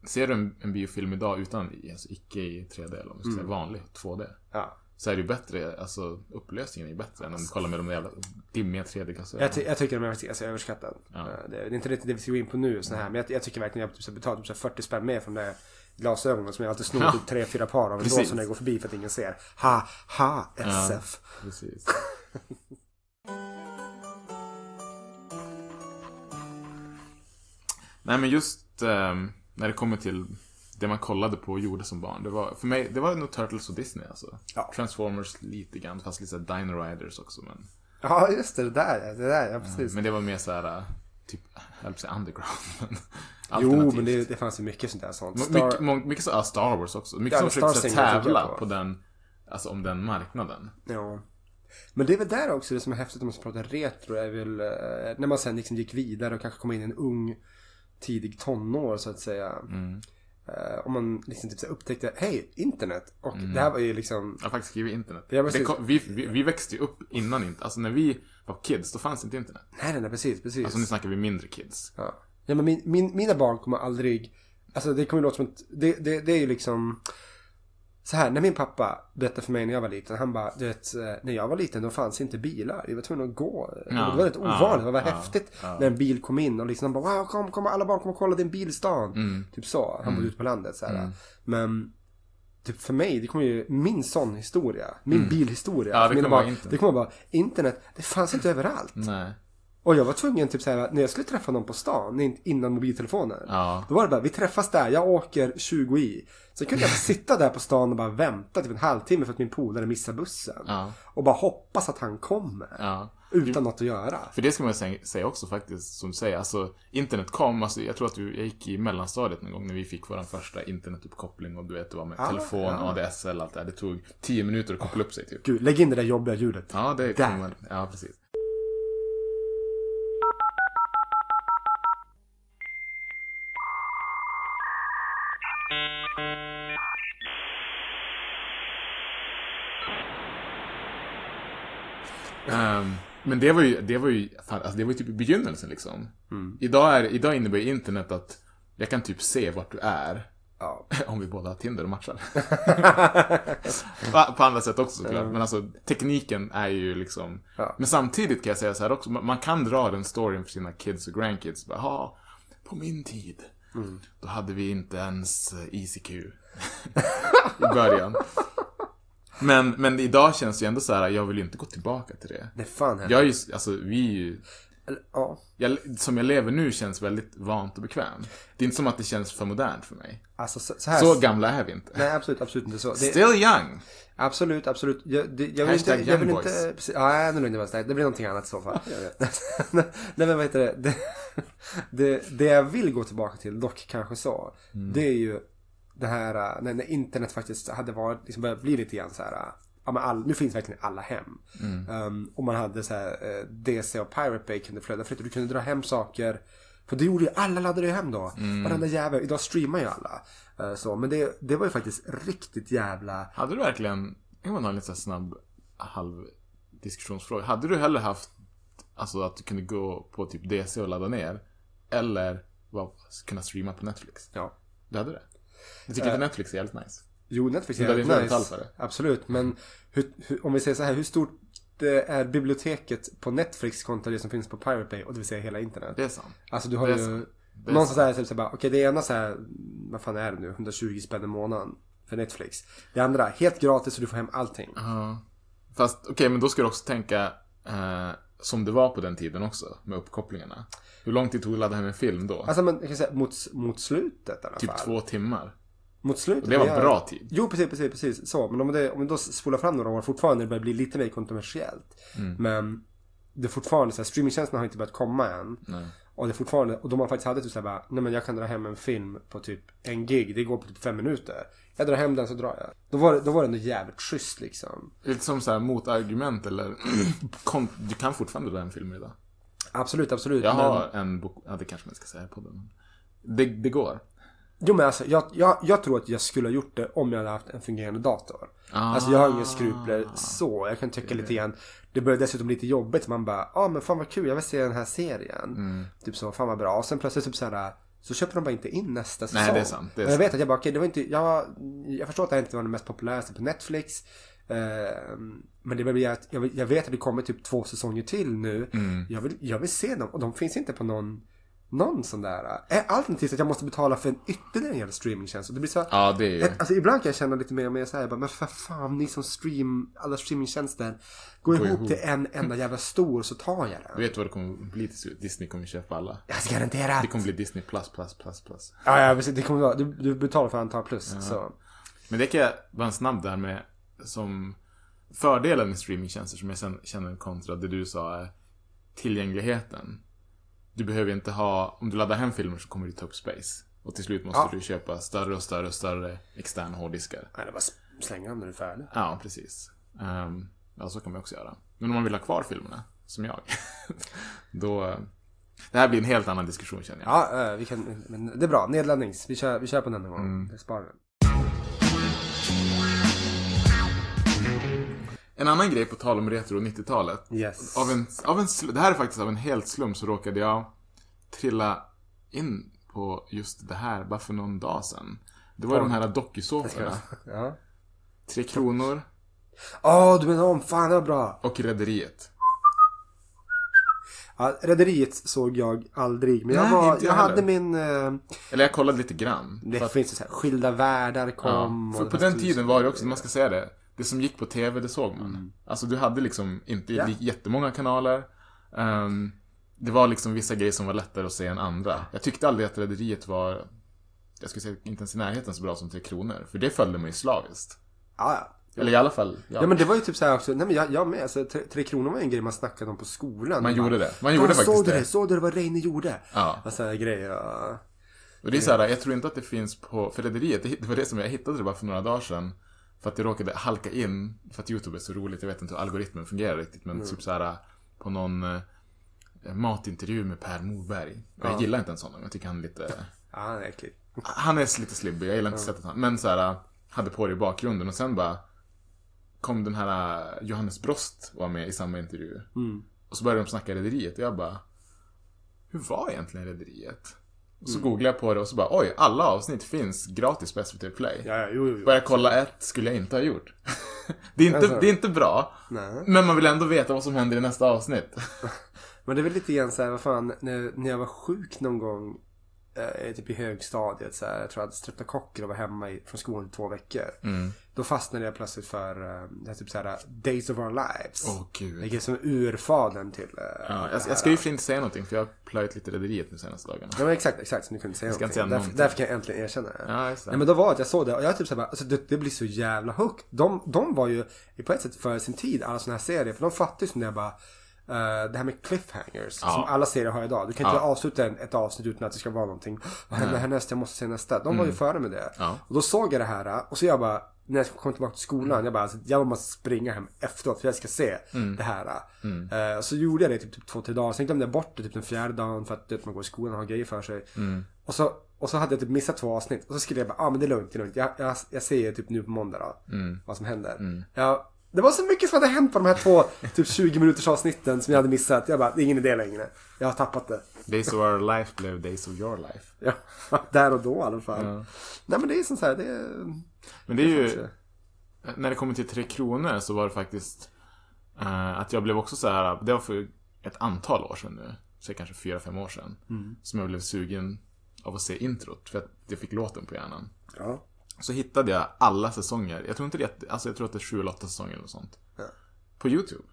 Ser du en, en biofilm idag utan, alltså icke i 3D eller om ska säga vanlig 2D. Ja. Så är det ju bättre, alltså upplösningen är ju bättre än om du kollar med de jävla dimmiga 3D-glasögonen. Jag, ty- jag tycker de är faktiskt ganska överskattade. Ja. Eh, Det, är inte riktigt det vi ska gå in på nu. Så här, men jag, jag tycker verkligen att jag typ betalar typ så här 40 spänn mer för de där glasögonen som jag alltid snor Ja. typ tre, fyra par av ändå Precis. som jag går förbi för att ingen ser. Ha, ha, SF. Precis. Nej men just ehm, när det kommer till det man kollade på och gjorde som barn. Det var, för mig, det var nog Turtles och Disney alltså. Ja. Transformers lite grann, fast lite såhär Dino Riders också. Men, Ja, just det. Det där, det där ja, precis. men det var mer såhär, typ, jag säga underground. Men jo, men det, det fanns ju mycket sånt där sånt. Star... Mycket, må- mycket så, ja, Star Wars också. Mycket Ja, som försökte tävla på. på den, alltså om den marknaden. Ja. Men det är väl där också det som är häftigt om man ska prata retro är väl eh, när man sen liksom gick vidare och kanske kom in i en ung tidig tonår så att säga. Mm. Eh, om man liksom typ upptäckte, hej, internet. Och det här var ju liksom, Jag faktiskt skrivit internet. Ja, kom, vi, vi, vi växte ju upp innan internet. Alltså när vi var kids, då fanns inte internet. nej nej nej precis, precis. Alltså nu snackar vi mindre kids. Ja, ja men min, min, mina barn kommer aldrig, alltså det kommer låta som ett, det, det, det är ju liksom så här, när min pappa berättade för mig när jag var liten, han bara, du vet, eh, när jag var liten då fanns inte bilar. Vi var tvungna att gå. Ja, det var väldigt ja, ovanligt, det var ja, häftigt ja. när en bil kom in och liksom bara, wow, kom, kom, alla barn kom och kolla din bil i stan. Mm. Typ så, han bodde ute på landet så här. Men Typ för mig, det kommer ju min sån historia. Min bilhistoria. Mm. Ja, det kommer barn- internet. det kommer vara internet. Det fanns inte överallt. Nej. Och jag var tvungen typ såhär, när jag skulle träffa någon på stan in- innan mobiltelefoner. Ja. Då var det bara, vi träffas där, jag åker 20 i. Sen kunde jag sitta där på stan och bara vänta typ en halvtimme för att min polare missar bussen. Ja. Och bara hoppas att han kommer. Ja. Utan något att göra. För det ska man säga, också faktiskt, som du säger. Alltså, internet kom, alltså, jag tror att jag gick i mellanstadiet någon gång när vi fick vår första internetuppkoppling och du vet, det var med Ah, telefon, ja. ADSL, allt det där. Det tog 10 minuter att koppla upp sig typ. Gud, lägg in det där jobbiga ljudet. Ja, det kommer ja precis. Men det var ju, det var ju, fan, alltså det var ju typ i begynnelsen liksom. Idag, är, idag innebär internet att jag kan typ se vart du är. Ja. Om vi båda har Tinder och matchar. på, på andra sätt också såklart. Men alltså tekniken är ju liksom. Ja. Men samtidigt kan jag säga så här också. Man kan dra den storyn för sina kids och grandkids. Bara, "Ja, på min tid. Då hade vi inte ens eh, ICQ. I början. Men, men idag känns det ju ändå så här. Jag vill ju inte gå tillbaka till det. Det fan Jag är ju, alltså vi är ju Eller, ja. jag, som jag lever nu känns väldigt vant och bekväm. Det är inte som att det känns för modernt för mig. Alltså så, så här. Så gamla är vi inte. Nej, absolut, absolut inte så. Det, Still young! Absolut, absolut. Jag, det, jag vill Hashtag inte... Jag vill young inte boys. precis, ja, nu jag mig. Det blir någonting annat i så fall. Nej men vad heter det? Det, det? det jag vill gå tillbaka till, dock kanske så. Mm. Det är ju det här äh, när, när internet faktiskt hade varit, liksom börjat bli lite grann så här. äh, Ja, men all, nu finns verkligen alla hem. Mm. Um, och man hade så här, eh, DC och Pirate Bay kunde flöda fritt. Du kunde dra hem saker. För det gjorde ju alla laddade ju hem då. Mm. Varenda jävel. Idag streamar ju alla. Eh, så, men det, det var ju faktiskt riktigt jävla... Hade du verkligen, jag vill ha en lite snabb halv diskussionsfråga. Hade du hellre haft, alltså att du kunde gå på typ DC och ladda ner? Eller bara kunna streama på Netflix? Ja. Du hade det? Du tycker inte Netflix är jävligt nice? Jo, Netflix är jävligt nice. betalt för det. Absolut, men hur, hur, om vi säger så här, hur stort det är biblioteket på Netflix kontra det som finns på Pirate Bay och det vill säga hela internet? Det är sant. Alltså du har ju sant. Någonstans där typ här bara, okej det ena så här, vad fan är det nu, 120 spänn i månaden för Netflix. Det andra, helt gratis så du får hem allting. Ja. Fast okej, men då ska du också tänka eh, som det var på den tiden också, med uppkopplingarna. Hur lång tid tog det att ladda hem en film då? Alltså men jag kan säga mot, mot slutet i alla typ fall. två timmar. Mot slutet. Och det var jag- bra tid. Jo, precis, precis, precis. Så, men om, det, om vi då spolar fram några år fortfarande, det börjar bli lite mer kontroversiellt. Mm. Men det är fortfarande så här, streamingtjänsterna har inte börjat komma än. Nej. Och det är fortfarande, och de man faktiskt hade typ såhär nej men jag kan dra hem en film på typ en gig, det går på typ fem minuter. Jag drar hem den så drar jag. Då var det, då var det ändå jävligt schysst liksom. Lite som så här motargument eller du kan fortfarande dra en film idag. Absolut, absolut. Jag men- har en bok, ja det kanske man ska säga på den. Det, det går. Jo men alltså, jag, jag, jag tror att jag skulle ha gjort det om jag hade haft en fungerande dator. Ah. Alltså jag har inga skrupler så. Jag kan tycka lite grann. Det börjar dessutom bli lite jobbigt. Man bara, ja ah, men fan vad kul, jag vill se den här serien. Mm. Typ så, fan vad bra. Och sen plötsligt typ så här. Så köper de bara inte in nästa säsong. Nej, det är sant, det är jag sant. vet att jag bara, okej det var inte, jag, jag förstår att det här inte var det mest populäraste på Netflix. Eh, men det börjar bli att, jag, jag vet att det kommer typ två säsonger till nu. Mm. Jag, vill, jag vill se dem och de finns inte på någon någon sån där. Äh, Alternativt att jag måste betala för en ytterligare jävla streamingtjänst. Och det blir så Ja, det är alltså ibland kan jag känna lite mer och mer såhär, men för fan ni som stream, alla streamingtjänster, gå ihop, ihop. till en enda jävla stor så tar jag Du den. vet vad det kommer bli till slut? Disney kommer köpa alla. Jag ska garantera. Det kommer bli Disney plus plus plus plus. Ja, ja precis. Det kommer vara, du, du betalar för antal plus. Så. Men det kan jag vara en snabb där med som fördelen med streamingtjänster som jag känner kontra det du sa är tillgängligheten. Du behöver inte ha, om du laddar hem filmer så kommer du ta upp space. Och till slut måste Ja. du köpa större och större och större externa hårddiskar. Nej, det bara slänga dem när du är färdig. Ja, precis. Um, ja, så kan man också göra. Men om man vill ha kvar filmerna, som jag, då... eh, Det här blir en helt annan diskussion känner jag. Ja, eh, vi kan, men det är bra. Nedladdnings. Vi kör, vi kör på den en gång. Mm. Det sparar den. En annan grej på tal om retro 90-talet. Yes. Av en, av en, det här är faktiskt av en helt slump så råkade jag trilla in på just det här bara för någon dag sedan. Det var Oj. de här dokusåporna. Ja. Tre Kronor Åh, du menar om. Fan, det var bra. och Rederiet. Ja, Rederiet såg jag aldrig. Men jag, Nej, var, inte jag jag hade min... Eh, Eller jag kollade lite grann. det att- finns så här, Skilda världar kom. Ja, för på den tiden var det också, man ska säga det. Det som gick på tv, det såg man. Alltså du hade liksom inte li- jättemånga kanaler. Ehm, det var liksom vissa grejer som var lättare att se än andra. Jag tyckte aldrig att Rederiet var, jag skulle säga inte ens i närheten så bra som Tre Kronor. För det följde man ju slaviskt. Ja, ja. Eller i alla fall, ja. Ja men det var ju typ så här också, nej men jag, jag med, alltså, tre, tre kronor var en grej man snackade om på skolan. Man Och gjorde det. Man gjorde "Fan, faktiskt såg du det." det. Såg du det vad Reine gjorde? Ja. Och sådana grejer. Ja. Och det är så här, jag tror inte att det finns på, för Rederiet, det det var det som jag hittade det bara för några dagar sedan. För att jag råkade halka in, för att YouTube är så roligt, jag vet inte hur algoritmen fungerar riktigt, men typ så här på någon eh, matintervju med Per Morberg. Och jag Ja. gillar inte en sån, jag tycker han är lite, Ja, han är äcklig. han är lite slibbig, jag gillar inte sättet han, men så här hade på det i bakgrunden och sen bara kom den här eh, Johannes Brost var med i samma intervju. Och så började de snacka Rederiet och jag bara, hur var egentligen Rederiet? Och så Mm. googlade jag på det och så bara, oj, alla avsnitt finns gratis på SVT Play. Ja, ja, jo, jo, jo. Börja kolla ett skulle jag inte ha gjort. det, är inte, Alltså. det är inte bra. Nej. Men man vill ändå veta vad som händer i nästa avsnitt. Men det är väl lite grann så här, vad fan, när, när jag var sjuk någon gång, eh, typ i högstadiet, så här, jag tror jag hade streptokocker och var hemma i, från skolan i två veckor. Mm. Då fastnade jag plötsligt för eh, det här typ så här, Days of Our Lives. Åh gud. Vilket som är urfadern till... eh, Ja, jag, jag ska ju inte säga någonting för jag har plöjt lite Rederiet de senaste dagarna. Ja men exakt, exakt som du kunde säga Jag någonting. säga därför, någonting. därför kan jag äntligen erkänna det. Ja, just det. Nej men då var att jag såg det och jag typ såhär alltså det, det blir så jävla hooked. De, de var ju på ett sätt före sin tid alla såna här serier. För de fattade ju som det bara, eh, det här med cliffhangers. Ja. Som alla serier har idag. Du kan inte Ja. avsluta en, ett avsnitt utan att det ska vara någonting. Vad händer härnäst? Jag måste se nästa. De var ju före med det. Mm. Ja. Och då såg jag det här och så jag bara, när jag kom tillbaka till skolan, jag bara, alltså, jag måste springa hem efteråt för jag ska se Mm. det här. Eh, så gjorde jag det typ, typ två, tre dagar. Sen glömde jag bort det typ den fjärde dagen för att vet, man går i skolan och har grejer för sig. Mm. Och, så, och så hade jag typ missat två avsnitt. Och så skulle jag bara, ah, men det är lugnt, det är lugnt. Jag, jag, jag ser typ nu på måndag då, Mm. vad som händer. Ja, det var så mycket som hade hänt på de här två typ 20 minuters avsnitten som jag hade missat. Jag bara, det är ingen idé längre. Jag har tappat det. Days of our life blev Days of your life. Ja, där och då i alla fall. Ja. Nej men det är som så här, det är... Men det är ju, när det kommer till Tre Kronor så var det faktiskt eh, att jag blev också så här, det var för ett antal år sedan nu, så kanske fyra, fem år sedan, Mm. som jag blev sugen av att se introt, för att jag fick låten på hjärnan. Ja. Så hittade jag alla säsonger, jag tror inte det, alltså jag tror att det är sju eller åtta säsonger eller sånt. På YouTube.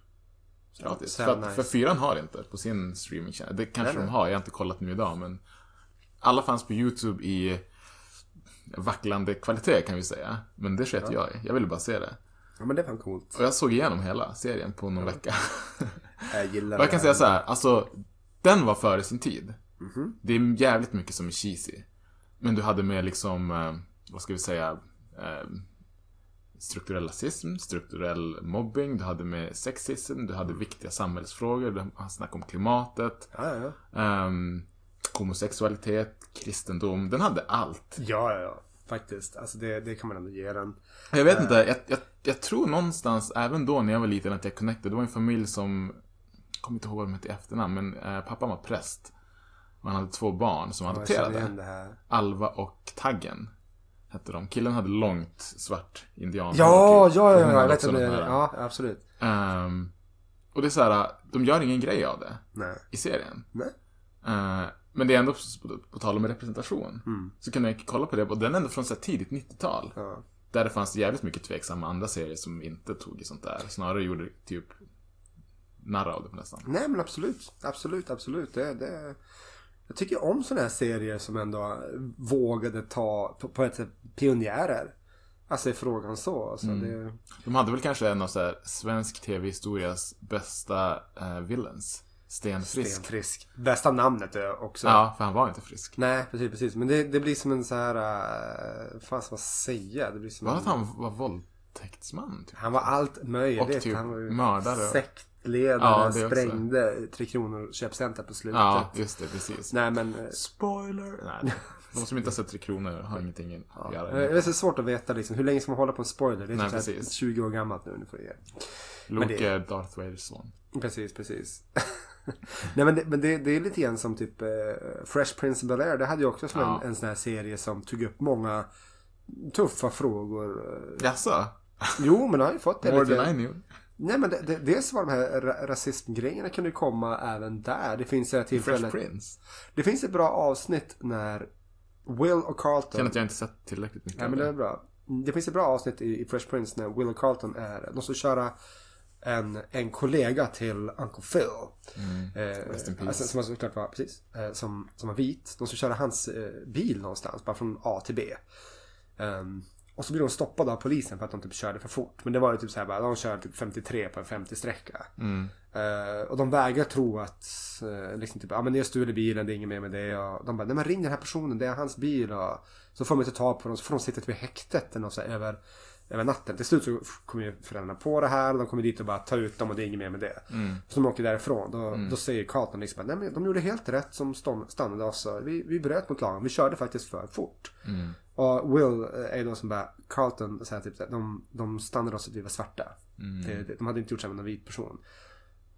Gratis. För, nice. för fyran har inte på sin streaming channel. Det kanske Nej, de har, jag har inte kollat nu idag men alla fanns på YouTube i vacklande kvalitet kan vi säga. Men det sket jag i. Jag ville bara se det. Ja men det är fan coolt. Och jag såg igenom hela serien på någon vecka. Jag gillar Och jag kan det säga så här, alltså den var före sin tid. Mhm. Det är jävligt mycket som är cheesy. Men du hade med liksom, eh, vad ska vi säga, eh, strukturell rasism, strukturell mobbing, du hade med sexism, du hade viktiga samhällsfrågor, du hade snack om klimatet, Ja, ja, ja. Homosexualitet, kristendom, den hade allt. Ja, ja, ja. Faktiskt. Alltså det, det kan man ändå ge den. Jag vet inte, jag, jag, jag tror någonstans, även då när jag var liten, att jag connectade. Det var en familj som, jag kommer inte ihåg vad de hette i efternamn, men eh, pappan var präst. Och han hade två barn som adopterade. Alva och Taggen hette de. Killen hade långt svart indian. Ja, ja, ja, ja, jag vet det. Ja, absolut. Ehm, och det är så här, de gör ingen grej av det Nej. i serien. Nej. Eh, men det är ändå, på, på tal om representation, Mm. så kan jag kolla på det, och den är ändå från så tidigt 90-tal. Ja. Där det fanns jävligt mycket tveksamma andra serier som inte tog i sånt där. Snarare gjorde typ narr av det nästan. Nej men absolut. Absolut, absolut. Det, det... Jag tycker om sådana här serier som ändå vågade ta, på, på ett sätt, pionjärer. Alltså är frågan så. Alltså, Mm. det... De hade väl kanske en av så här, svensk tv-historias bästa eh, villains. Sten Frisk. Sten Frisk. Bästa namnet också. Ja, för han var inte frisk. Nej, precis, precis. Men det, det blir som en så här... Uh, fan ska man säga? Det blir som Var en... det att han var våldtäktsman? Typ? Han var allt möjligt. Och typ han var mördare. Sektledare, Ja, det också. sprängde Tre Kronor köpcenter på slutet. Ja, just det, precis. Nej men... eh, Spoiler! Nej, de som inte har sett Tre Kronor har ingenting att göra. Det är så svårt att veta liksom, hur länge ska man hålla på en spoiler? Det är Nej, typ precis. 20 år gammalt nu, nu får ge. Luke det- är Darth Vaders son. Precis, precis. Nej men, det, men det, det är lite grann som typ eh, Fresh Prince of Bel-Air. Det hade ju också som Ja. en, en sån här serie som tog upp många tuffa frågor. Jaså? Jo, men det har ju fått det More lite. than I knew. Nej men det, det, dels var de här ra- rasismgrejerna kunde ju komma även där. Det finns ett tillfälle. Fresh Prince. Det finns ett bra avsnitt när Will och Carlton. Känner att jag inte sett tillräckligt mycket av men det är bra. Det finns ett bra avsnitt i, i Fresh Prince när Will och Carlton är, de ska köra en, en kollega till Uncle Phil. Eh, Mm. Peace. alltså, som såklart var, precis, eh, som, som var vit. De ska köra hans eh, bil någonstans, bara från A till B. Ehm, och så blir de stoppade av polisen för att de typ körde för fort. Men det var ju typ så här bara, de kör typ 53 på en 50-sträcka. Mm. Eh, och de vägrar tro att, uh, liksom typ, ja ah, men ni har stulit bilen, det är inget mer med det. Och de bara, nej men ring den här personen, det är hans bil. Och så får de inte ta på dem, så får de sitta typ i häktet eller något så här, över, över natten. Till slut så kommer ju föräldrarna på det här och de kommer dit och bara ta ut dem och det är inget mer med det. Mm. Så de åker därifrån. Då, då säger Carlton liksom, nej men de gjorde helt rätt som stannade oss. Vi, vi bröt mot lagen, vi körde faktiskt för fort. Mm. Och Will är då som bara, Carlton säger typ de, de stannade oss att vi var svarta. Mm. De hade inte gjort så med någon vit person.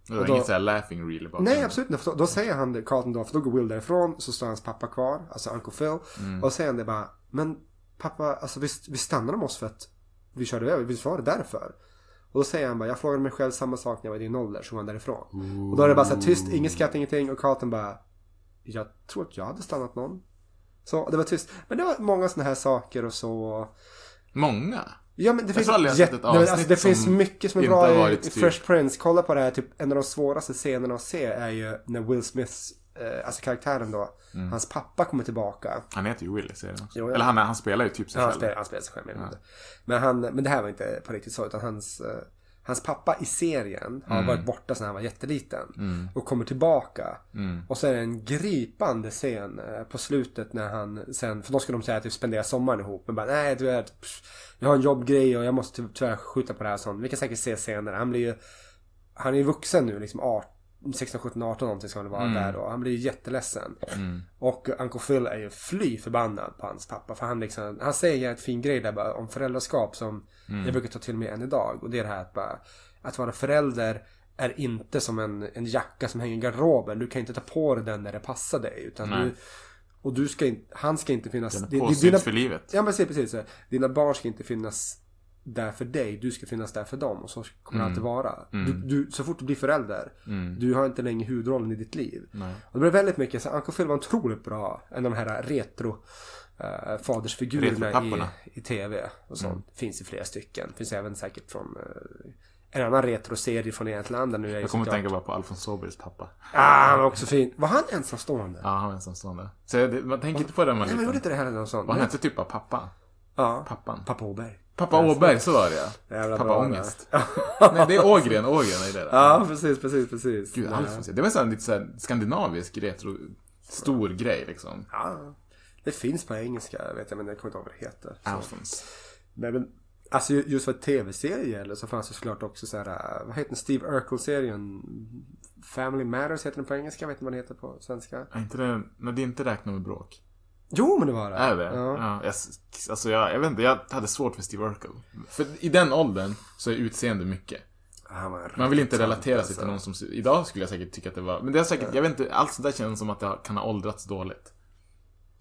Det var inget såhär laughing i bakgrunden. Nej, absolut inte. Då, då säger han Carlton då, för då går Will därifrån, så står hans pappa kvar, alltså Uncle Phil. Mm. Och då säger han det bara, men pappa, alltså vi, vi stannade med oss för att vi körde över, visst var det därför? Och då säger han bara, jag frågade mig själv samma sak när jag var i din ålder, så han därifrån. Och då är det bara så här tyst, inget skratt, ingenting, och Carlton bara, jag tror att jag hade stannat någon. Så det var tyst. Men det var många sådana här saker och så. Många? Ja men det finns, ett nej, men alltså, det finns mycket som är bra i, i Fresh Prince. Kolla på det här, typ en av de svåraste scenerna att se är ju när Will Smiths, eh, alltså karaktären då, Mm. hans pappa kommer tillbaka. Han heter ju Will i serien också. Jo, ja. Eller han, han spelar ju typ sig Ja, han själv. spelar, han spelar sig själv mindre. Men, han, men det här var inte på riktigt så, utan hans, eh, hans pappa i serien har Mm. varit borta sedan han var jätteliten. Mm. Och kommer tillbaka. Mm. Och så är det en gripande scen eh, på slutet när han sen, för då ska de säga att de spenderar sommaren ihop. Men bara, nej du vet, jag har en jobbgrej och jag måste ty- tyvärr skjuta på det här sånt. Vi kan säkert se senare. Han blir ju, han är ju vuxen nu liksom 18, 16, 17, 18 någonting ska han vara Mm. där då. Han blir ju jätteledsen. Mm. Och Uncle Phil är ju fly förbannad på hans pappa. För han liksom, han säger ett fin grej där bara om föräldraskap som Mm. jag brukar ta till mig än idag. Och det är det här att bara, att vara förälder är inte som en, en jacka som hänger i garderoben. Du kan inte ta på dig den när det passar dig. Utan Nej. du, och du ska inte, han ska inte finnas... Den är di- di- påsydd för livet. Ja men precis. Dina barn ska inte finnas där för dig. Du ska finnas där för dem. Och så kommer det Mm. alltid vara. Mm. Du, du, så fort du blir förälder. Mm. Du har inte längre huvudrollen i ditt liv. Nej. Och det blev väldigt mycket, så Uncle Phil var otroligt bra. En av de här retro uh, fadersfigurerna i, i tv. Och sånt. Mm. Finns i flera stycken. Finns även säkert från eh, en annan retroserie från Egentland. Nu är Jag kommer att tänka bara på Alfons Åbergs pappa. Ah, han var också fin. Var han ensamstående? Ja, han var ensamstående. Så det, man tänker inte på det när man Nej, men gjorde inte det heller någon sån. Och Han hette typ bara pappa. Ja. Pappan. Pappa Åberg. Pappa Åberg, så var det ja. Jävla Pappa bra Ångest. där. Nej, det är Ågren. Ågren är det. Ja, precis, precis, precis. Gud, Men, Alfons. Det var här lite så här skandinavisk retro... Stor grej liksom. Ja. Det finns på engelska, vet jag, men jag kommer inte ihåg vad det heter. Så. Alfons. Nej, men alltså just vad tv-serie gäller så fanns det såklart också så här, äh, vad heter den, Steve Urkel-serien? Family Matters heter den på engelska, vet inte vad den heter på svenska. Är inte det... Nej, det är inte räknat med bråk. Jo, men det var det. Är det? Ja. Ja. jag, alltså jag, jag vet inte, jag hade svårt för Steve Urkel. För i den åldern så är utseende mycket. Man vill inte relatera tant, sig till alltså. någon som Idag skulle jag säkert tycka att det var... Men det är säkert, jag vet inte, allt sånt där känns som att det kan ha åldrats dåligt.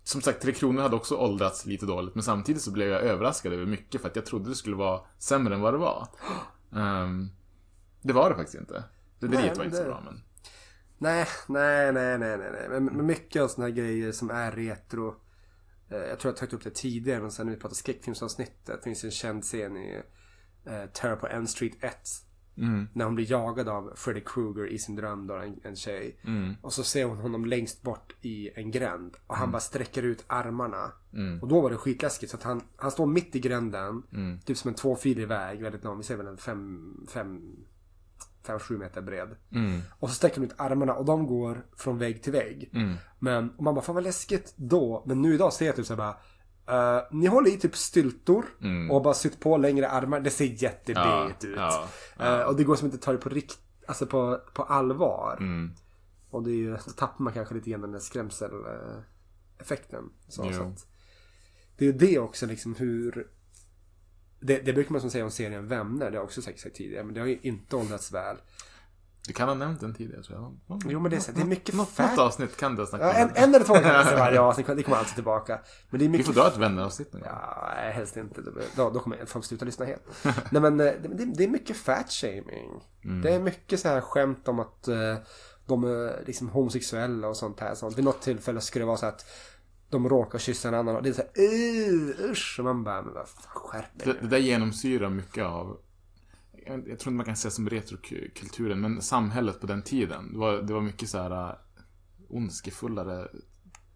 Som sagt, Tre Kronor hade också åldrats lite dåligt. Men samtidigt så blev jag överraskad över mycket för att jag trodde det skulle vara sämre än vad det var. Ehm, det var det faktiskt inte. Rederiet Nej, var inte så det- bra men... Nej, nej, nej, nej, nej. Men, men mycket av sådana här grejer som är retro. Eh, jag tror jag har tagit upp det tidigare, men sen när vi pratade skräckfilmsavsnittet. Det finns en känd scen i eh, Terror på Elm Street 1. Mm. När hon blir jagad av Freddy Krueger i sin dröm då, en, en tjej. Mm. Och så ser hon honom längst bort i en gränd. Och han Mm. bara sträcker ut armarna. Mm. Och då var det skitläskigt. Så att han, han står mitt i gränden. Mm. Typ som en tvåfilig väg, väldigt lång. Vi ser väl en fem, fem, fem, sju meter bred. Mm. Och så sträcker han ut armarna och de går från vägg till vägg. Mm. Men och man bara, fan vad läskigt då. Men nu idag ser jag typ så här bara. eh, ni håller i typ styltor Mm. och bara sytt på längre armar. Det ser jättebigt Ja, ut. ja, Eh, och det går som inte att ta det på rikt, alltså på, på allvar. Mm. Och det är ju, då tappar man kanske lite grann den där skrämseleffekten. Så, så att, det är ju det också liksom hur det, det brukar man som säga om serien Vänner, det har jag också säkert sagt tidigare, men det har ju inte åldrats väl. Du kan ha nämnt den tidigare tror jag. Jo men det är, så- det är mycket Något, något avsnitt kan du ha snackat Ja, en, om. en eller två kan jag säga varje avsnitt, det kommer alltid tillbaka. Men det är Vi mycket får dra ett vänneravsnitt någon gång. Ja, helst inte. Då, då kommer folk sluta lyssna helt. Nej men eh, det, det, det är mycket fat shaming. Mm. Det är mycket så här skämt om att eh, de är liksom homosexuella och sånt här. Sånt. Vid något tillfälle skulle det vara så att de råkar kyssa en annan och det är så här "Ugh, usch. Och man bara, men vad fan, skärp Det, det nu." där genomsyrar mycket av jag, jag tror inte man kan säga som retrokulturen, men samhället på den tiden. Det var, det var mycket så här äh, ondskefullare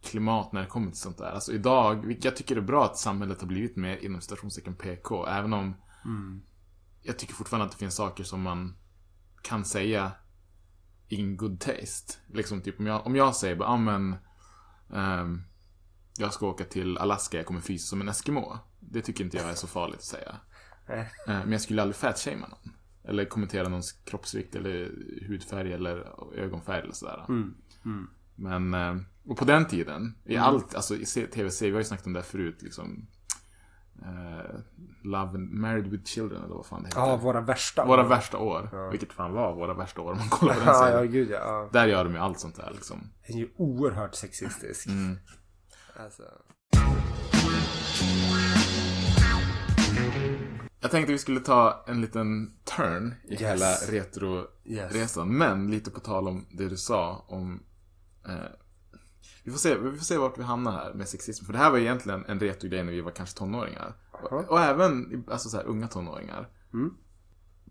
klimat när det kommer till sånt där. Alltså idag, jag tycker det är bra att samhället har blivit mer inom citationstecken PK, även om Mm. jag tycker fortfarande att det finns saker som man kan säga in good taste. Liksom typ om jag, om jag säger bara, ah, men ehm, jag ska åka till Alaska, jag kommer frysa som en Eskimo. Det tycker inte jag är så farligt att säga. Eh, Men jag skulle aldrig fatshamea någon. Eller kommentera någons kroppsvikt eller hudfärg eller ögonfärg eller sådär. Mm. Mm. Men, eh, och på den tiden, i Mm. allt, alltså i se- tv-serier, vi har ju snackat om det här förut liksom. eh, Love and Married with Children eller vad fan det heter. Ja, våra värsta Våra år. värsta år. Vilket fan var våra värsta år om man kollar på den Ja, serien. ja, gud ja. ja. Där gör de ju allt sånt där liksom. Den är ju oerhört sexistisk. Mm. Alltså. Jag tänkte vi skulle ta en liten turn i Yes. hela retro-resan. Men lite på tal om det du sa om... Eh, vi, får se, vi får se vart vi hamnar här med sexism. För det här var egentligen en retro-grej när vi var kanske tonåringar. Och, och även alltså så här, unga tonåringar. Mm.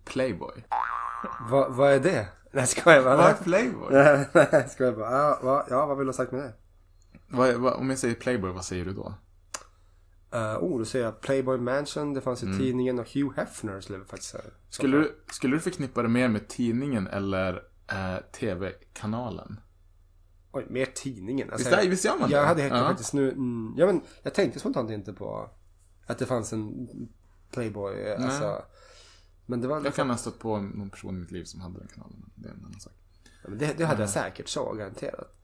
Playboy. Vad, vad är det? Nej, ska jag bara. Vad är Playboy? Nej, ska jag bara. Ja, vad, ja, vad vill du ha sagt med det? Vad, vad, om jag säger Playboy, vad säger du då? Uh, oh, då säger jag Playboy Mansion, det fanns i Mm. tidningen och Hugh Hefner skulle faktiskt säga. Skulle du, skulle du förknippa det mer med tidningen eller eh, tv-kanalen? Oj, mer tidningen. Alltså, Visst är- visst gör man Jag det? hade helt Ja. faktiskt nu, mm, ja men jag tänkte spontant inte på att det fanns en Playboy, eh, alltså. Men det var Jag kan ha stött på någon person i mitt liv som hade den kanalen. Det är en annan sak. Ja, det, det hade jag säkert så, garanterat.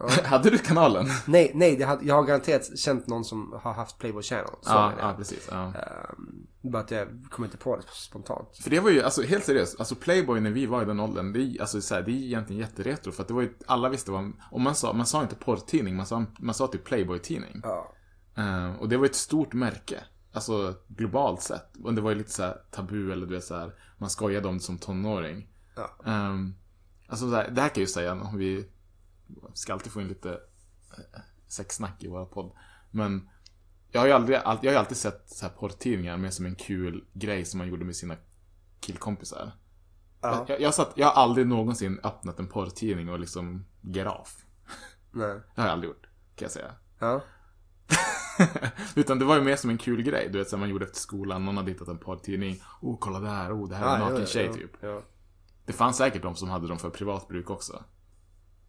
Ja. hade du kanalen? Nej, nej, det hade, jag har garanterat känt någon som har haft Playboy Channel. Så Ja, jag. ja, precis. Ja. Ehm, bara att jag kommer inte på det spontant. För det var ju, alltså helt seriöst, alltså Playboy när vi var i den åldern, det är, alltså, så här, det är egentligen jätteretro. För att det var ju, alla visste vad, om man sa, man sa inte porrtidning, man sa, man sa typ Playboy-tidning. Ja. Eh, och det var ett stort märke. Alltså globalt sett. Och det var ju lite så här tabu eller du vet så här, man skojade om det som tonåring. Ja. Ehm, alltså så här, det här kan jag ju säga om vi ska alltid få in lite eh, sexsnack i våra podd. Men jag har ju aldrig, jag har alltid sett så här porrtidningar mer som en kul grej som man gjorde med sina killkompisar. Ja. Jag, jag, satt, jag har aldrig någonsin öppnat en porrtidning och liksom get off. Nej. Det har jag aldrig gjort, kan jag säga. Ja. Utan det var ju mer som en kul grej. Du vet, här, man gjorde efter skolan, någon hade hittat en porrtidning. Oh, kolla där, oh, det här är en naken tjej typ. ja. Det fanns säkert de som hade dem för privat bruk också.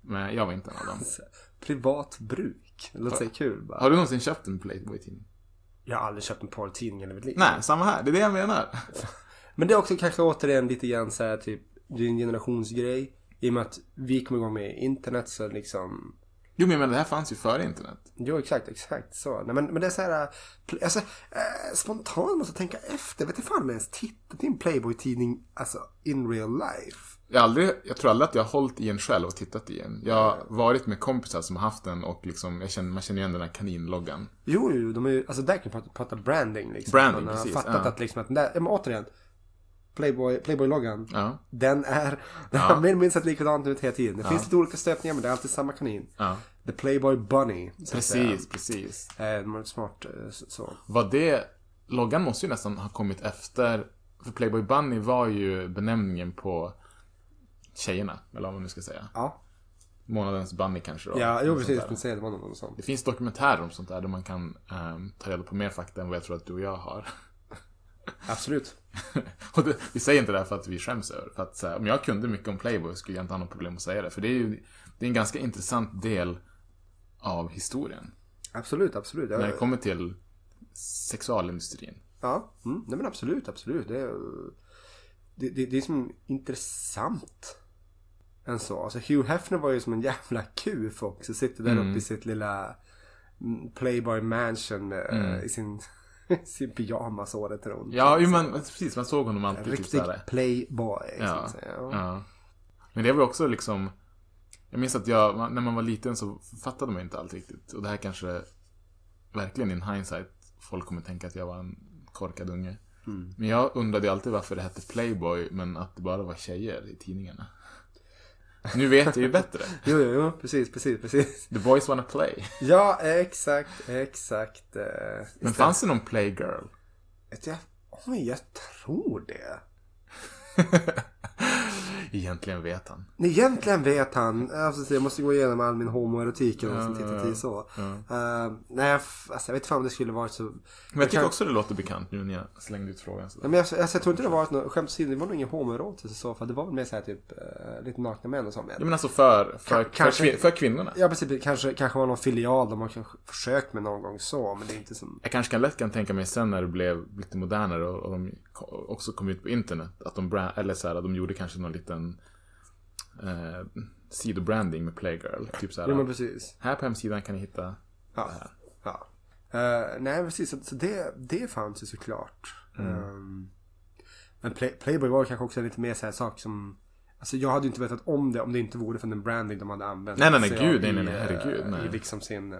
Men jag var inte en av dem. Privat bruk. Det låter kul bara. Har du någonsin köpt en Playboy-tidning? Jag har aldrig köpt en porrtidning i mitt liv. Nej, samma här. Det är det jag menar. Men det är också kanske återigen lite grann så här typ, det är en generationsgrej. I och med att vi kommer igång med internet så liksom Jo, men det här fanns ju före internet. Jo, exakt, exakt så. Nej, men, men det är så här, äh, alltså, äh, spontant måste jag tänka efter. Vet du fan om jag ens tittat i en Playboy-tidning, alltså in real life? Jag, aldrig, jag tror aldrig att jag har hållit i en själv och tittat i en. Jag har varit med kompisar som har haft den och liksom, jag känner, man känner igen den här kaninloggan. Jo, jo, de är ju, alltså där kan vi prata, branding liksom. Branding, Man har precis, fattat ja. att liksom att, ja, men återigen. Playboy, Playboy-loggan. Ja. Den är, den Ja. har mer eller mindre sett likadant ut hela tiden. Det Ja. finns lite olika stöpningar men det är alltid samma kanin. Ja. The Playboy Bunny. Precis, precis. Eh, smart eh, så. Var det, loggan måste ju nästan ha kommit efter, för Playboy Bunny var ju benämningen på tjejerna, eller vad man nu ska säga. Ja. Månadens Bunny kanske då. Ja, jo precis. där. Men säg det var någon sån. Det finns dokumentärer om sånt där, där man kan ehm, ta reda på mer fakta än vad jag tror att du och jag har. Absolut. och det, vi säger inte det här för att vi skäms över För att här, om jag kunde mycket om Playboy skulle jag inte ha något problem att säga det. För det är ju det är en ganska intressant del av historien. Absolut, absolut. När det kommer till sexualindustrin. Ja, mm, nej men absolut, absolut. Det är, det, det, det är som intressant. Än så. Alltså Hugh Hefner var ju som en jävla kuf också. Sitter där Mm. uppe i sitt lilla mm, Playboy Mansion eh, Mm. i sin, sin pyjamas året runt. Ja, ju, man, precis. Man såg honom alltid. Typ riktig här. playboy. Ja. ja. Men det var också liksom... Jag minns att jag, när man var liten så fattade man inte allt riktigt. Och det här kanske verkligen in hindsight folk kommer tänka att jag var en korkad unge. Mm. Men jag undrade alltid varför det hette Playboy men att det bara var tjejer i tidningarna. Nu vet jag ju bättre. Jo, jo, jo, precis, precis, precis. The boys wanna play. Ja, exakt, exakt. eh, Men fanns det någon playgirl? Vet jag, oj, jag tror det. Egentligen vet han. Egentligen vet han, alltså, jag måste gå igenom all min homoerotik och Ja, sånt ja, i så. ja. Eh, nej, alltså, jag vet fan om det skulle varit så. Men jag tycker kan- också det låter bekant nu när jag slängde ut frågan. Nej, men jag, alltså, jag tror inte det var något, skämt åsido, det var nog ingen homoerotiskt i så fall. Det var väl mer såhär typ uh, lite nakna män och så med. Ja, men alltså för, för, för, kanske- kvin- för kvinnorna. Ja precis, kanske, kanske var någon filial de har kanske försökt med någon gång så, men det är inte som... Jag kanske kan lätt kan tänka mig sen när det blev lite modernare och, och de också kom ut på internet. Att de, brand, eller så här, att de gjorde kanske någon liten eh, sidobranding med Playgirl. Typ så här. Jo men precis. Här på hemsidan kan ni hitta Ja. det här. Ja. Eh, nej, precis. Så, så det, det fanns ju såklart. Ehm, men Play, Playboy var kanske också en lite mer så här sak som... Alltså jag hade ju inte vetat om det om det inte vore för den branding de hade använt. Nej, nej, nej, gud, nej, nej, nej, eh, herregud, nej. I liksom sin... eh,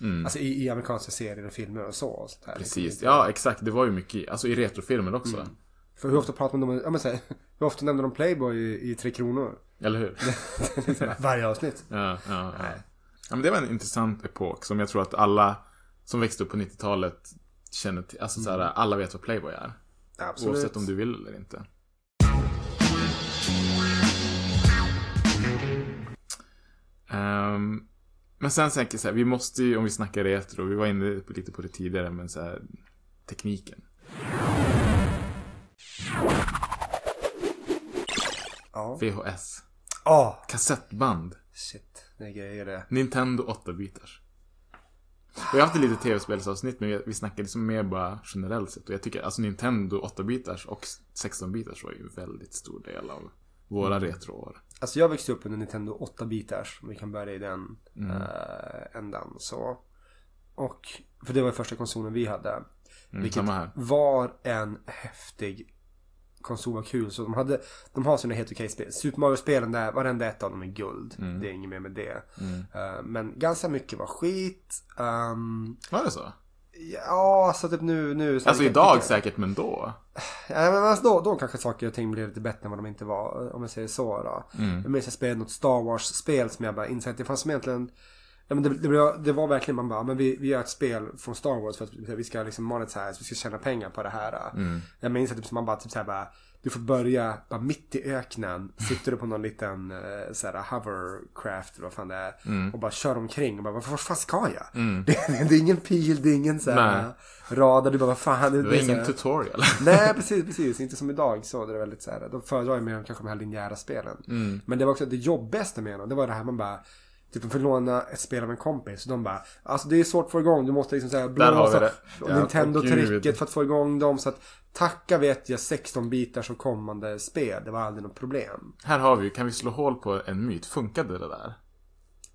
Mm. Alltså i, i amerikanska serier och filmer och så. Och. Precis, ja exakt. Det var ju mycket, alltså i retrofilmer också. Mm. För hur ofta pratar man om, ja men säg, hur ofta nämner de Playboy i, i Tre Kronor? Eller hur? Varje avsnitt. Ja, ja, ja. ja, men det var en intressant epok som jag tror att alla som växte upp på 90-talet känner till. Alltså så här, alla vet vad Playboy är. Absolut. Oavsett om du vill eller inte. Ehm, men sen tänker jag så här, vi måste ju, om vi snackar retro, vi var inne lite på det tidigare, men så här, tekniken. Ja. VHS. Åh! Kassettband. Shit, det är grejer det. Nintendo 8-bitars. Vi har haft ett litet tv-spelsavsnitt men vi, snackade liksom mer bara generellt sett. Och jag tycker alltså Nintendo 8-bitars och 16-bitars var ju en väldigt stor del av våra Mm. retroår. Alltså jag växte upp under Nintendo 8-bitars. Om vi kan börja i den Mm. eh, ändan. Så. Och, för det var första konsolen vi hade. Mm, vilket var en häftig konsol. Var kul. Så de, hade, de har sina helt okej spel. Super Mario-spelen där, varenda ett av dem är guld. Mm. Det är inget mer med det. Mm. Eh, men ganska mycket var skit. Um, Var det så? ja, så typ nu... nu så Alltså jag- idag säkert, men då? Ja, men alltså då, då kanske saker och ting blev lite bättre än vad de inte var. Om jag säger så då. Mm. Jag minns jag spelade något Star Wars-spel som jag bara insåg att det fanns som egentligen Ja, men det, det, var- det var verkligen man bara, men vi, vi gör ett spel från Star Wars för att vi ska liksom monetize, vi ska tjäna pengar på det här. Mm. Jag minns att typ, man bara typ såhär bara, du får börja bara mitt i öknen, sitter du på någon liten eh, såhär hovercraft eller vad fan det är. Mm. Och bara kör omkring och bara, vad fan ska jag? Mm. Det, det, är ingen pil, det är ingen såhär radar, du bara, vad fan. Det var är ingen tutorial. Nej, precis, precis. Inte som idag så. Det är väldigt så här, de föredrar ju mer kanske de här linjära spelen. Mm. Men det var också det jobbigaste med dem. Det var det här man bara, typ får låna ett spel av en kompis. Och de bara, alltså det är svårt att få igång. Du måste liksom vi blåsa Nintendo-tricket för att få igång dem. Så att tacka vet jag 16 bitar som kommande spel. Det var aldrig något problem. Här har vi, kan vi slå hål på en myt? Funkade det där?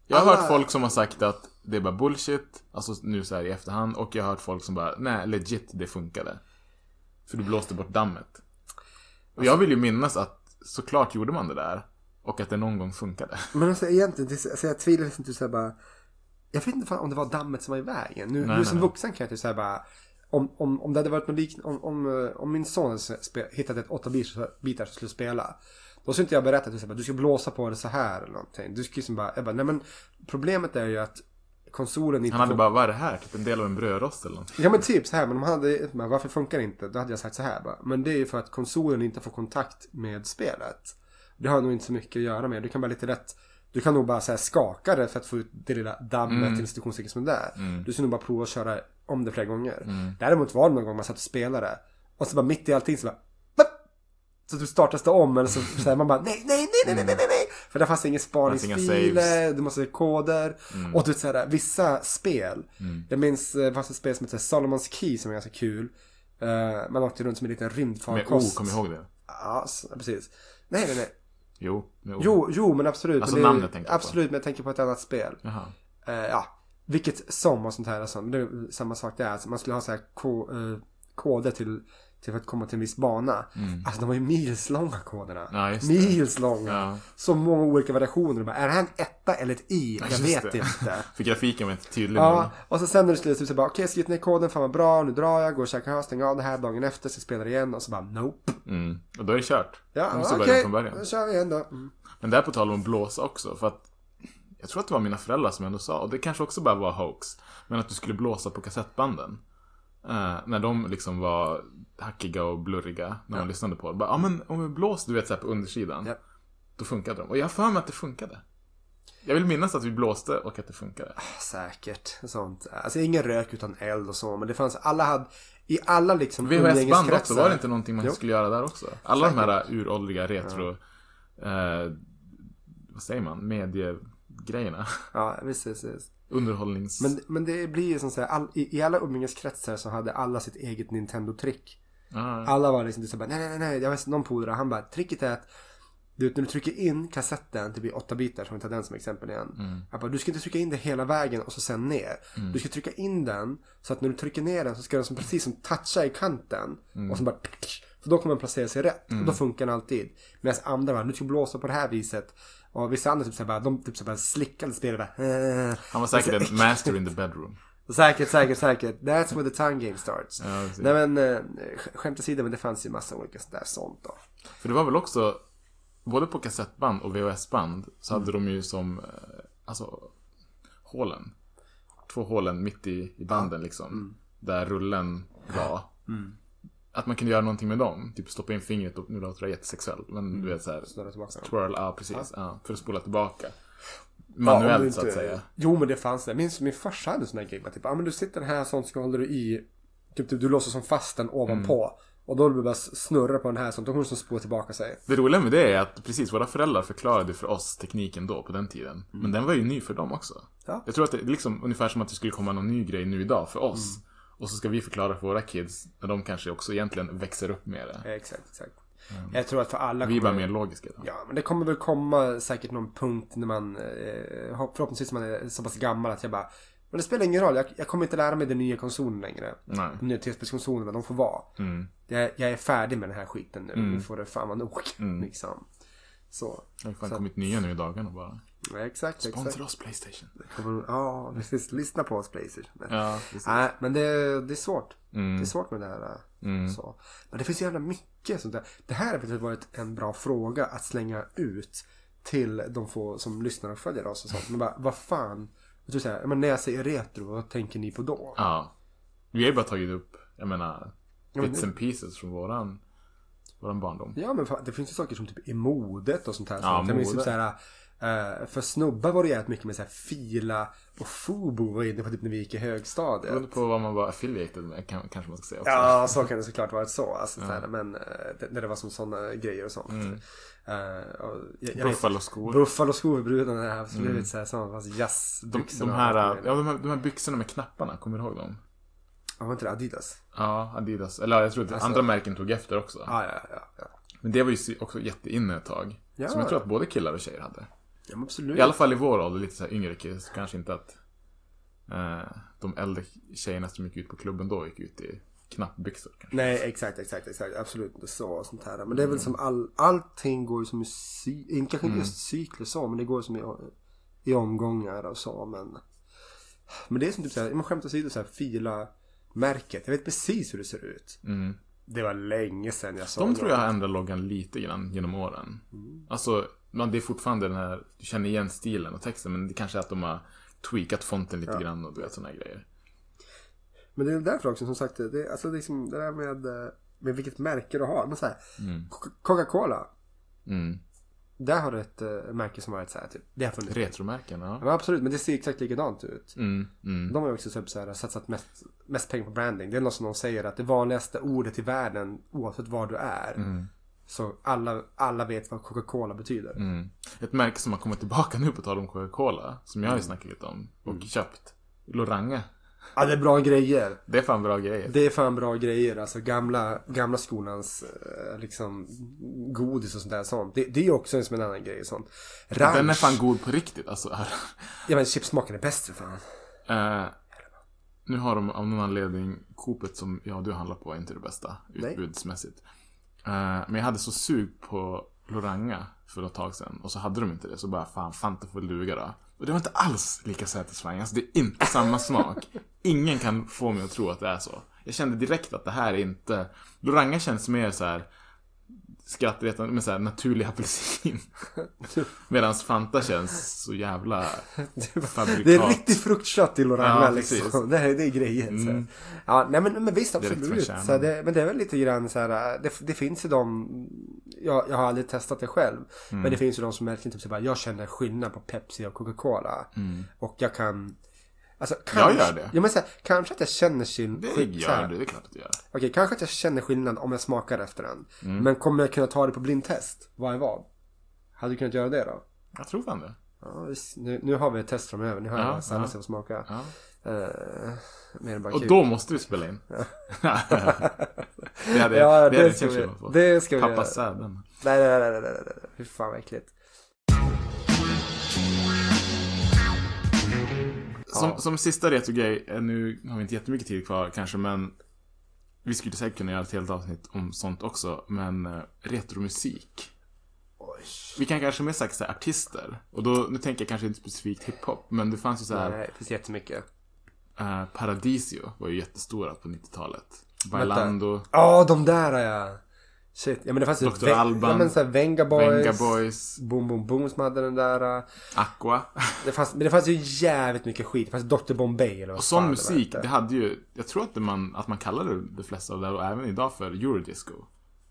Jag har Alla- hört folk som har sagt att det är bara bullshit, alltså nu så här i efterhand. Och jag har hört folk som bara, nej legit det funkade. För du blåste bort dammet. Och jag vill ju minnas att såklart gjorde man det där. Och att det någon gång funkade. Men alltså egentligen, det, alltså, jag tvivlar liksom typ såhär bara. Jag vet inte fan om det var dammet som var i vägen. Nu, Nej, nu som nej. vuxen kan jag typ säga bara. Om, om, om det hade varit något liknande, om, om, eh, om min son spe, hittat ett 8 bitar som skulle spela. Då skulle inte jag berätta att du, ska blåsa på det så här eller någonting. Du skulle liksom bara, jag bara, nej men problemet är ju att konsolen inte Han hade får- bara, vad är det här? Typ en del av en brödrost eller något. Ja men typ så här, men om han hade, varför funkar det inte? Då hade jag sagt så här bara. Men det är ju för att konsolen inte får kontakt med spelet. Det har nog inte så mycket att göra med. Du kan bara lite lätt, du kan nog bara så här skaka det för att få ut det lilla dammet Mm. till institutionstecken som är där. Mm. Du ska nog bara prova att köra om det flera gånger. Mm. Däremot var det någon gång man satt och spelade. Och så bara mitt i allting så bara så du startas det om eller så, så här, man bara nej, nej, nej, nej, nej, nej, nej, nej. För det fanns ingen Fanns inga spaningsfiler, du måste koder. Mm. Och du vet såhär, vissa spel. Mm. Jag minns, eh, det fanns ett spel som heter Solomons Key som var ganska kul. Eh, man åkte runt som en liten Med rymdfarkost. O, kom ihåg det? Ja, s- precis. Nej, nej, nej. Jo, med O. Jo, jo, men absolut. Alltså men det, namnet tänkte jag på. Absolut, men jag tänker på ett annat spel. Jaha. Eh, ja, vilket som och sånt här. Alltså, det är samma sak där. Alltså, man skulle ha så här ko, eh, koder till, till för att komma till en viss bana. Mm. Alltså de var ju milslånga koderna. Ja, milslånga. Ja. Så många olika variationer. Bara, är det här en etta eller ett i? Ja, Jag vet det. inte. För grafiken var inte tydlig Ja, nog. och så sen när det slutar så bara okej har skrivit ner koden, fan vad bra, nu drar jag, går och käkar stänger av det här dagen efter, så spelar igen och så bara nope. Mm. Och då är det kört. Ja, okej, början. då kör vi igen då. Mm. Men det här på tal om blåsa också, för att jag tror att det var mina föräldrar som ändå sa, och det kanske också bara var hoax, men att du skulle blåsa på kassettbanden. Eh, när de liksom var hackiga och blurriga när man Ja. lyssnade på det. Bara, Ja men om vi blåser, du vet såhär på undersidan. Ja. Då funkade de. Och jag har för mig att det funkade. Jag vill minnas att vi blåste och att det funkade. Säkert, sånt. Alltså ingen rök utan eld och så, men det fanns, alla hade, i alla liksom VHS-band också, var det inte någonting man Jo. skulle göra där också? Alla de här uråldriga retro, eh, vad säger man, mediegrejerna. Ja, visst, visst, visst. Underhållnings... Men, men det blir ju som så här, all, i, i alla umgängeskretsar så hade alla sitt eget Nintendo-trick. Ah, Alla var liksom så bara, nej, nej, nej, jag vet någon polare, han bara, tricket är att Du vet när du trycker in kassetten, det blir 8 bitar som vi tar den som exempel igen. Jag bara, du ska inte trycka in det hela vägen och så sen ner. Du ska trycka in den så att när du trycker ner den så ska den som precis som toucha i kanten. Och så bara för då kommer den placera sig rätt. Och då funkar den alltid. Medan andra bara, nu ska du blåsa på det här viset. Och vissa andra typ såhär bara, de typ såhär bara slickade spelet bara. "Eh." Han var säkert en master in the bedroom. Säkert, säkert, säkert. That's where the tongue game starts. Ja. Nej men, eh, sk- skämt åsido, men det fanns ju massa olika sådär sånt då. För det var väl också, både på kassettband och VHS-band så hade de ju som, eh, alltså, hålen. Två hålen mitt i, i banden liksom. Där rullen var. Att man kunde göra någonting med dem. Typ stoppa in fingret och, nu låter det jättesexuellt. Men du vet såhär. Twirl, ja precis. Ja. för att spola tillbaka. Ja, Manuellt du så att inte- säga. Jo men det fanns det. Min, min farsa hade en sån här grej. Typ, ja men du sitter här sånt så håller du i. Typ, typ du låser som fast den ovanpå. Mm. Och då du bara snurra på den här sånt. Kommer den som spola tillbaka sig. Det roliga med det är att precis våra föräldrar förklarade för oss tekniken då på den tiden. Men den var ju ny för dem också. Ja. Jag tror att det är liksom ungefär som att det skulle komma någon ny grej nu idag för oss. Och så ska vi förklara för våra kids när de kanske också egentligen växer upp med det. Exakt, exakt. Jag tror att för alla Vi är bara mer logiska då. Ja, men det kommer väl komma säkert någon punkt när man eh, förhoppningsvis man är så pass gammal att jag bara men det spelar ingen roll, jag, jag kommer inte lära mig den nya konsolen längre. Nej. De nya TSP-konsolerna, de får vara. Mm. Jag, jag är färdig med den här skiten nu. Nu får det fan vara nog. Liksom. Så. Det har fan Så- kommit nya nu i dagarna bara. Ja, exakt, exakt. Sponsra oss Playstation. Kommer- Ja, precis. Lyssna på oss Playstation. Ja. Nej, men det, det är svårt. Mm. Det är svårt med det här. Mm. Så. Men det finns jävla mycket sånt där. Det här har varit en bra fråga att slänga ut till de få som lyssnar och följer oss och sånt. Men bara, vad fan. Jag så här, men när jag säger retro, vad tänker ni på då? Ja. Vi har ju bara tagit upp, jag menar, bits and pieces från våran, våran barndom. Ja men fan, det finns ju saker som typ i modet och sånt här. Ja, sånt. jag minns typ så här, eh, för snubbar var det jävligt mycket med så här fila och fubo var inne på typ när vi gick i högstadiet. Beroende på vad man var affiliated med kan, kanske man ska säga också. Ja, så kan det såklart vara så. Alltså, så här, men eh, det, när det var som sådana grejer och sånt. Mm. Eh, och jag, jag Buffaloskor. Vet, Buffaloskor, brudarna där. Absolut mm. så här, sådana De, jazzbyxor. de, och här, ja, de, här, de här byxorna med knapparna, kommer du ihåg dem? Ja, var inte det Adidas? Ja, Adidas. Eller ja, jag tror att Alltså- andra märken tog efter också. Ja, ja, ja. ja. Men det var ju också jätteinne ett tag. Ja. Som jag tror att både killar och tjejer hade. Ja absolut. I alla fall i vår ålder, lite så här yngre kids. Kanske inte att eh, de äldre tjejerna som gick ut på klubben då gick ut i knappbyxor. Kanske. Nej, exakt, exakt, exakt. Absolut inte så och sånt här. Men det är väl som all, allting går ju som i cy- kanske inte just cykler så, men det går som i, i omgångar och så. Men, men det är som typ såhär, man skämt åsido såhär, fila märket. Jag vet precis hur det ser ut. Mm. Det var länge sedan jag såg De tror jag har ändrat loggan lite grann genom åren. Alltså, man, det är fortfarande den här, du känner igen stilen och texten men det kanske är att de har tweakat fonten lite grann och du vet sådana grejer. Men det är därför också som sagt, det, alltså liksom, det där med, eh, med vilket märke du har. Men så här, Coca- Coca-Cola. Mm. Där har du ett uh, märke som har ett så här, typ, det har funnits. Retromärken, ja. Ja, absolut, men det ser exakt likadant ut. Mm, mm. De har ju också typ så här, satsat mest, mest pengar på branding. Det är något som de säger att det vanligaste ordet i världen, oavsett var du är. Mm. Så alla, alla vet vad Coca-Cola betyder. Mm. Ett märke som har kommit tillbaka nu på tal om Coca-Cola, som jag Mm. har ju snackat lite om och köpt. Loranga. Ja, det är bra grejer. Det är fan bra grejer. Det är fan bra grejer. Alltså gamla, gamla skolans eh, liksom godis och sånt där sånt. Det, det är också som en annan grej. Sånt. Ranch. Den är fan god på riktigt alltså. Ja men chipsmaken är bäst för fan. Eh, nu har de av någon anledning Coopet som jag och du handlar på är inte det bästa Nej. utbudsmässigt. Eh, men jag hade så sug på Loranga för ett tag sedan och så hade de inte det så bara fan Fanta får duga då. Och det var inte alls lika satisfying. Alltså det är inte samma smak. Ingen kan få mig att tro att det är så. Jag kände direkt att det här är inte... Loranga känns mer så här skrattretande med så här naturlig apelsin. Medan Fanta känns så jävla fabrikat. Det är riktigt fruktkött i Loranga Ja, liksom. Det, här, det är grejer. Så. Mm. Ja, nej men, men visst absolut. kärnan. Så det, men det är väl lite grann så här. Det, det finns ju de. Jag, jag har aldrig testat det själv. Mm. Men det finns ju de som verkligen typ så bara. Jag känner skillnad på Pepsi och Coca-Cola. Och jag kan. Alltså, kanske, Mm. gör det. Ja, men så här, kanske att jag känner sin Det gör du, det är klart att du gör. Okej, kanske att jag känner skillnad om jag smakar efter den. Mm. Men kommer jag kunna ta det på blindtest? Vad är vad? Hade du kunnat göra det då? Jag tror fan det. Ja, nu, nu har vi ett test framöver. Ni har Ja, ja, Sanna ja. får smaka. Ja. Än bara Och kul. då måste vi spela in. det hade, Ja, det det hade ska vi- det ska vi Pappa göra. säden. Nej, nej, nej, nej, nej, nej. Fy fan vad äckligt. Som, som sista retrogrej, eh, nu har vi inte jättemycket tid kvar kanske men Vi skulle säkert kunna göra ett helt avsnitt om sånt också, men eh, retromusik. Vi kan kanske mer sagt så artister. Och då, nu tänker jag kanske inte specifikt hiphop, men det fanns ju så här Nej, det finns jättemycket. eh, Paradisio var ju jättestora på 90-talet. Bailando, Ja, de där ja. Shit. Ja men det fanns ju... Dr. Ve- Alban. Ja men såhär Venga Boys. Venga Boys, Boom Boom Boom som hade den där. äh. Aqua. Det fanns, men det fanns ju jävligt mycket skit. Det fanns Dr. Bombay eller vad Och sån musik, det, det hade ju, jag tror att man, att man kallade det flesta av det, och även idag för eurodisco.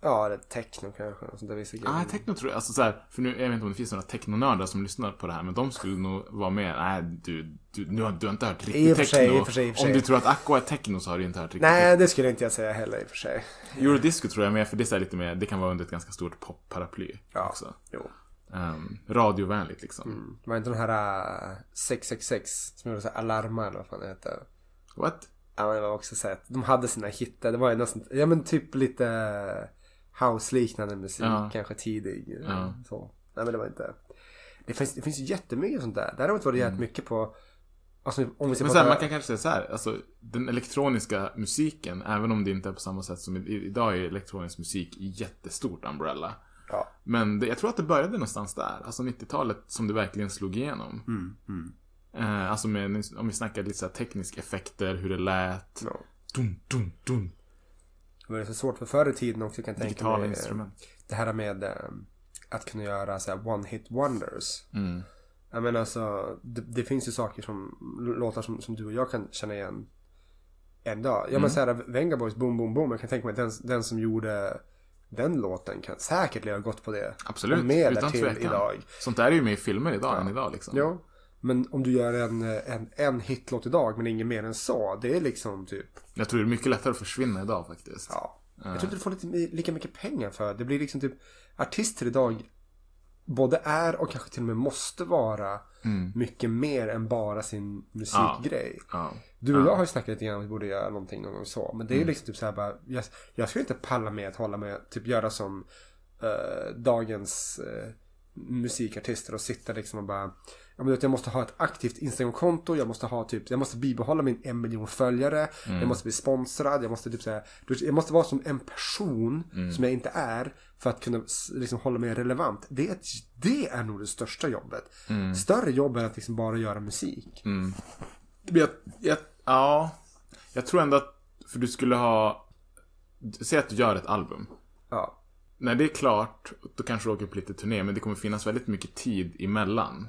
Ja, det är techno kanske. Sånt där vissa grejer. Ah, techno tror jag, alltså så här, för nu, jag vet inte om det finns några technonördar som lyssnar på det här, men de skulle nog vara med, nej du, du, nu har, du har inte hört I riktigt och för sig, techno. i och för sig, i och för Om sig. du tror att Aqua är techno så har du inte hört riktigt Nej, det skulle inte jag säga heller i och för sig. Eurodisco tror jag med, för det är så lite mer, det kan vara under ett ganska stort popparaply Ja, också. jo. Um, radiovänligt liksom. Det var inte den här äh, 666 som gjorde så här alarma eller vad fan det hette. What? Ja men det var också så de hade sina hittar. Det var ju nästan, ja men typ lite house-liknande musik. Ja. Kanske tidig. Ja. Så. Nej men det var inte. Det finns, det finns ju jättemycket sånt där. Däremot var det jävligt mycket på. Alltså om vi Mm. Men här, man kan kanske säga så här, alltså den elektroniska musiken, även om det inte är på samma sätt som idag är elektronisk musik jättestort umbrella. Ja. Men det, jag tror att det började någonstans där, alltså 90-talet som det verkligen slog igenom. Mm, Eh, alltså med, om vi snackar lite så tekniska effekter, hur det lät. Ja. Dun, dun, dun. Det var så svårt för förr i tiden också kan jag tänka Digitala mig. instrument. Det här med eh, att kunna göra så one hit wonders. Mm. Jag menar alltså, det, det finns ju saker som, låtar som, som du och jag kan känna igen en dag. Ja Mm. men såhär, Venga Boys Boom Boom Boom, jag kan tänka mig den, den som gjorde den låten kan säkert leva gott på det. Absolut, Och mer utan därtill tvekan. idag. Sånt där är ju med i filmer idag än idag liksom. Ja. Men om du gör en, en, en hitlåt idag men ingen mer än så. Det är liksom typ, Jag tror det är mycket lättare att försvinna idag faktiskt. ja. Jag tror inte du får lite, lika mycket pengar för det. blir liksom typ, artister idag både är och kanske till och med måste vara mycket mer än bara sin musikgrej. Ja. Du och jag har ju snackat lite grann om att vi borde göra någonting någon gång så. Men det är ju liksom typ så här bara, jag, jag skulle inte palla med att hålla med, typ göra som eh, dagens eh, musikartister och sitta liksom och bara, ja men jag måste ha ett aktivt Instagramkonto, jag måste ha typ, jag måste bibehålla min en miljon följare, jag måste bli sponsrad, jag måste typ säga, jag måste vara som en person som jag inte är för att kunna liksom hålla mig relevant. Det, det är nog det största jobbet. Större jobb än att liksom bara göra musik. Jag, jag, ja, jag tror ändå att, för du skulle ha, säg att du gör ett album. Ja. När det är klart, då kanske du åker på lite turné, men det kommer finnas väldigt mycket tid emellan.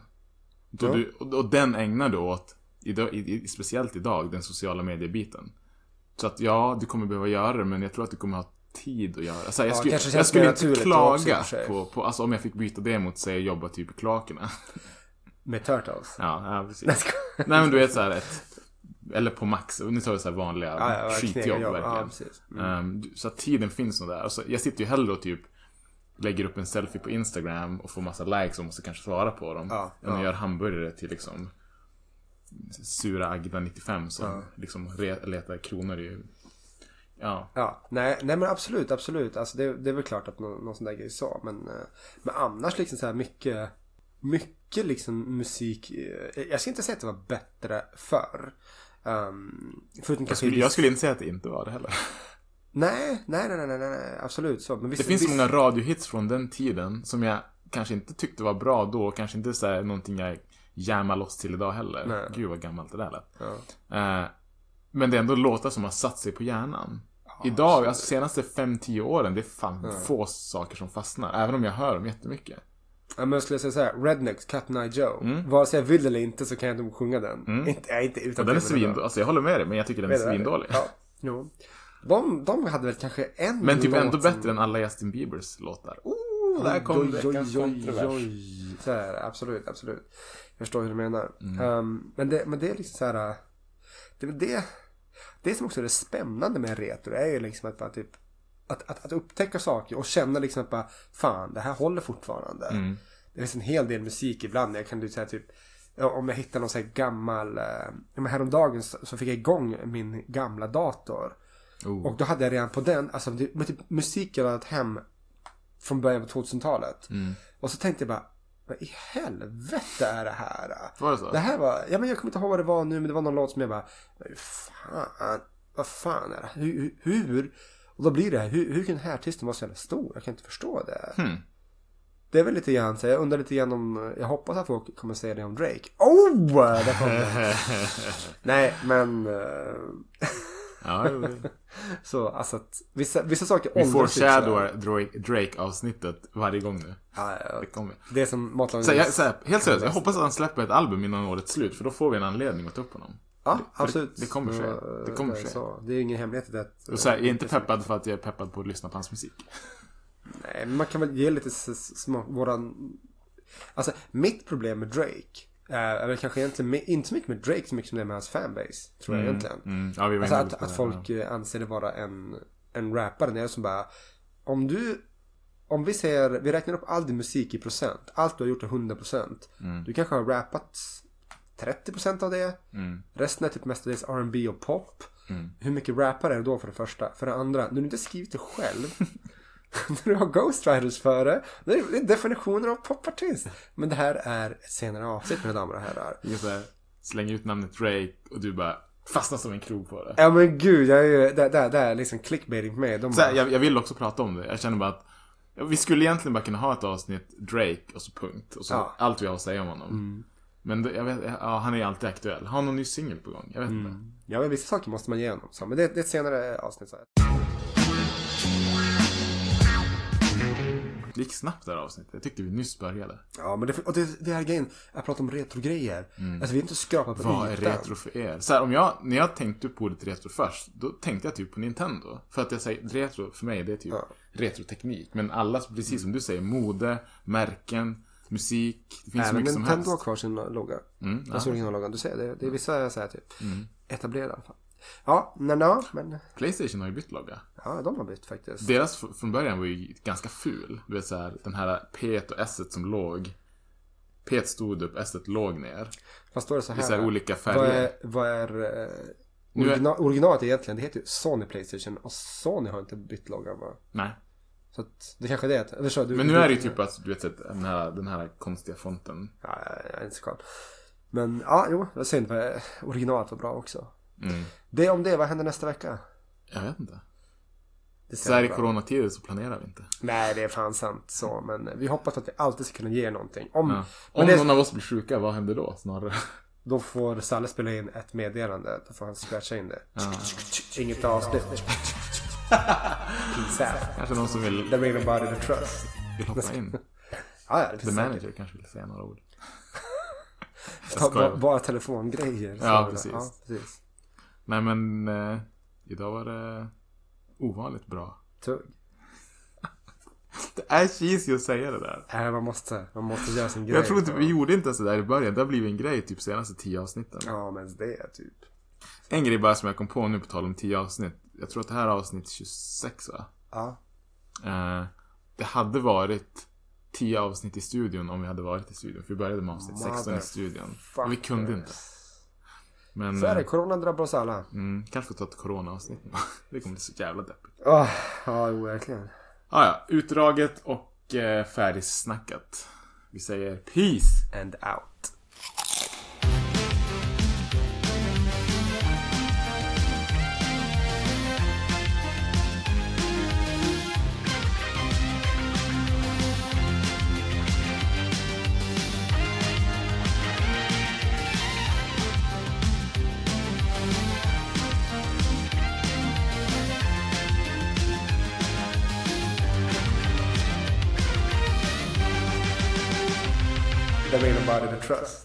Då Ja. du, och, och den ägnar du åt, i, i, speciellt idag, den sociala mediebiten. Så att ja, du kommer behöva göra det, men jag tror att du kommer ha tid att göra det. Alltså, jag Ja, skulle, kanske jag skulle inte också, klaga sig. på, på, alltså om jag fick byta det mot, säg jobba typ i kloakerna. Med Turtles. Ja, ja precis. Nej, men du vet så här ett Eller på max, nu tar vi så vanliga Ja, ja, skitjobb verkligen. Ja. Mm. Du- så att tiden finns nog där. Alltså, jag sitter ju hellre och typ Lägger upp en selfie på Instagram och får massa likes och måste kanske svara på dem. Ja, än att ja. göra hamburgare till liksom Sura Agda 95 som liksom re- letar kronor i Ja. Ja, nej, nej men absolut, absolut. Alltså det, det är väl klart att någon, någon sån där grej så. Men, eh, men annars liksom så här mycket, mycket liksom musik. eh, Jag ska inte säga att det var bättre förr. Um, Jag skulle, jag skulle inte säga att det inte var det heller. Nej, nej, nej, nej, nej, absolut så. Men visst, Det finns visst, många radiohits från den tiden som jag kanske inte tyckte var bra då. Kanske inte så här någonting jag jammar loss till idag heller. Nej. Gud vad gammalt det där lät. Ja. Eh, men det är ändå låtar som har satt sig på hjärnan. Idag, alltså senaste 5-10 åren, det är fan få saker som fastnar. Även om jag hör dem jättemycket. Ja, men jag skulle säga så här, Rednecks, Cut Eye Joe. Mm. Vare sig jag vill eller inte så kan jag inte sjunga den. Inte, nej, inte utan Och den är svindålig. Alltså jag håller med dig, men jag tycker den är svindålig. Ja, jo. De, de hade väl kanske en Men typ ändå som- bättre än alla Justin Biebers låtar. Oh, där kom veckans kontrovers. Så här, absolut, absolut. Jag förstår hur du menar. Mm. Ehm, men, det, men det är liksom så här. Det det. Det som också är det spännande med retro är ju liksom att bara typ. Att, att, att upptäcka saker och känna liksom att bara fan det här håller fortfarande. Mm. Det finns en hel del musik ibland. Jag kan ju säga typ om jag hittar någon sån här gammal, eh, häromdagen så, så fick jag igång min gamla dator. Oh. Och då hade jag redan på den, alltså det, med typ musik jag laddat hem från början på 2000-talet. Mm. Och så tänkte jag bara, vad i helvete är det här? Var det så? Det här var, ja men jag kommer inte ihåg vad det var nu men det var någon låt som jag bara, "Men fan, vad fan är det? Hur? hur? Och då blir det här, hur, hur kan den här artisten vara så jävla stor? Jag kan inte förstå det. Hmm. Det är väl lite grann så jag undrar lite grann om, jag hoppas att folk kommer säga det om Drake. Oh! Där kom det. Nej men, eh, Ja, så alltså att vissa, vissa saker vi sådär. Drake, Drake-avsnittet varje gång nu. Ja, ja, Det kommer. Det är som matlagning. Så jag, så här, helt seriöst, jag hoppas att han släpper ett album innan årets slut för då får vi en anledning att ta upp honom. Ja, För absolut. Det, det kommer ske. Det kommer är ske. Det är ingen hemlighet att... Och så här, jag är inte peppad för att jag är peppad på att lyssna på hans musik. Nej, men man kan väl ge lite s- s- små, våran... Alltså, mitt problem med Drake eh, är väl kanske egentligen me- inte så mycket med Drake så mycket som det är med hans fanbase. Tror jag egentligen. Mm. Ja, Alltså att, att folk eh, anser det vara en, en rappare. Det är som bara, om du... Om vi säger, vi räknar upp all din musik i procent. Allt du har gjort är 100%. Du kanske har rappat 30% av det. Mm. Resten är typ mestadels R&B och pop. Hur mycket rappare är det då för det första? För det andra, när du inte skrivit det själv. när du har ghostwriters före. Det är definitionen av popartist. Men det här är ett senare avsnitt mina damer och herrar. Slänger ut namnet Drake och du bara fastnar som en krog på det. Ja men gud, jag är ju, det, det, det är liksom clickbaiting mig. De Så här, bara, jag, jag vill också prata om det. Jag känner bara att vi skulle egentligen bara kunna ha ett avsnitt Drake och så punkt. Och så Ja. allt vi har att säga om honom. Men det, jag vet, ja, han är ju alltid aktuell. Har han någon ny singel på gång? Jag vet inte. Ja men vissa saker måste man ge honom. Så, men det, det är ett senare avsnitt. Så här. Det gick snabbt det här avsnittet. Jag tyckte vi nyss började. Ja men det, och det, det här grejen, jag pratar om retrogrejer. Alltså vi har inte skrapat på Vad är retro för er? Så här, om jag, när jag tänkte på ordet retro först, då tänkte jag typ på Nintendo. För att jag säger, retro för mig, det är typ Ja. retroteknik. Men alla, precis som du säger, mode, märken, musik. Det finns så Även mycket som Nintendo har helst. kvar sin logga. Mm, Alltså originalloggan. Du ser, det, det är vissa så här typ etablerade i alla fall. Ja, nej, nej, men Playstation har ju bytt logga. ja, de har bytt faktiskt. Deras från början var ju ganska ful. Du vet så här, den här P och S som låg. P stod upp, S låg ner. Fast står det så I här. så här olika Vad färger. är, vad är eh, Nu är- origina, originalet egentligen? Det heter ju Sony Playstation och Sony har inte bytt loggan va? Nej. Så att det kanske är det. Eller så, du, Men nu du- är det ju typ att, du vet, den här, den här konstiga fonten. Ja, jag är inte så koll. Men ja, jo, det är synd. för Originalet var bra också. Mm. Det om det, vad händer nästa vecka? Jag vet inte. Så här i coronatider så planerar vi inte. Nej, det är fan sant så. Men vi hoppas att vi alltid ska kunna ge någonting. Om, Ja. Om det, någon av oss blir sjuka, vad händer då? Snarare. Då får Salle spela in ett meddelande. Då får han scratcha in det. Ja. Inget avslut. Peace out. Kanske någon som vill, The ring about the trust. vill hoppa in. Ja, ja, det The finns säkert. manager kanske vill säga några ord. Ta, bara, telefongrejer. Ja, precis. Ja, precis. Nej men, eh, idag var det ovanligt bra. Tugg. Det är cheesy att säga det där. Nej, man måste, man måste göra sin grej. Jag tror inte, vi gjorde inte ens det där i början. Det har blivit en grej typ senaste tio avsnitten. Ja, men det är typ. En grej bara som jag kom på nu på tal om tio avsnitt. Jag tror att det här är avsnitt 26 va? Ja. Eh, det hade varit 10 avsnitt i studion om vi hade varit i studion. För vi började med avsnitt 16 i studion. Och vi kunde inte. Men, Så är det, eh, corona drabbar oss alla. mm, kanske ta ett corona-avsnitt. det kommer bli så jävla deppigt. Oh, ja, verkligen. Ah, ja, utdraget och eh, färdigsnackat. Vi säger peace! And out. Trust.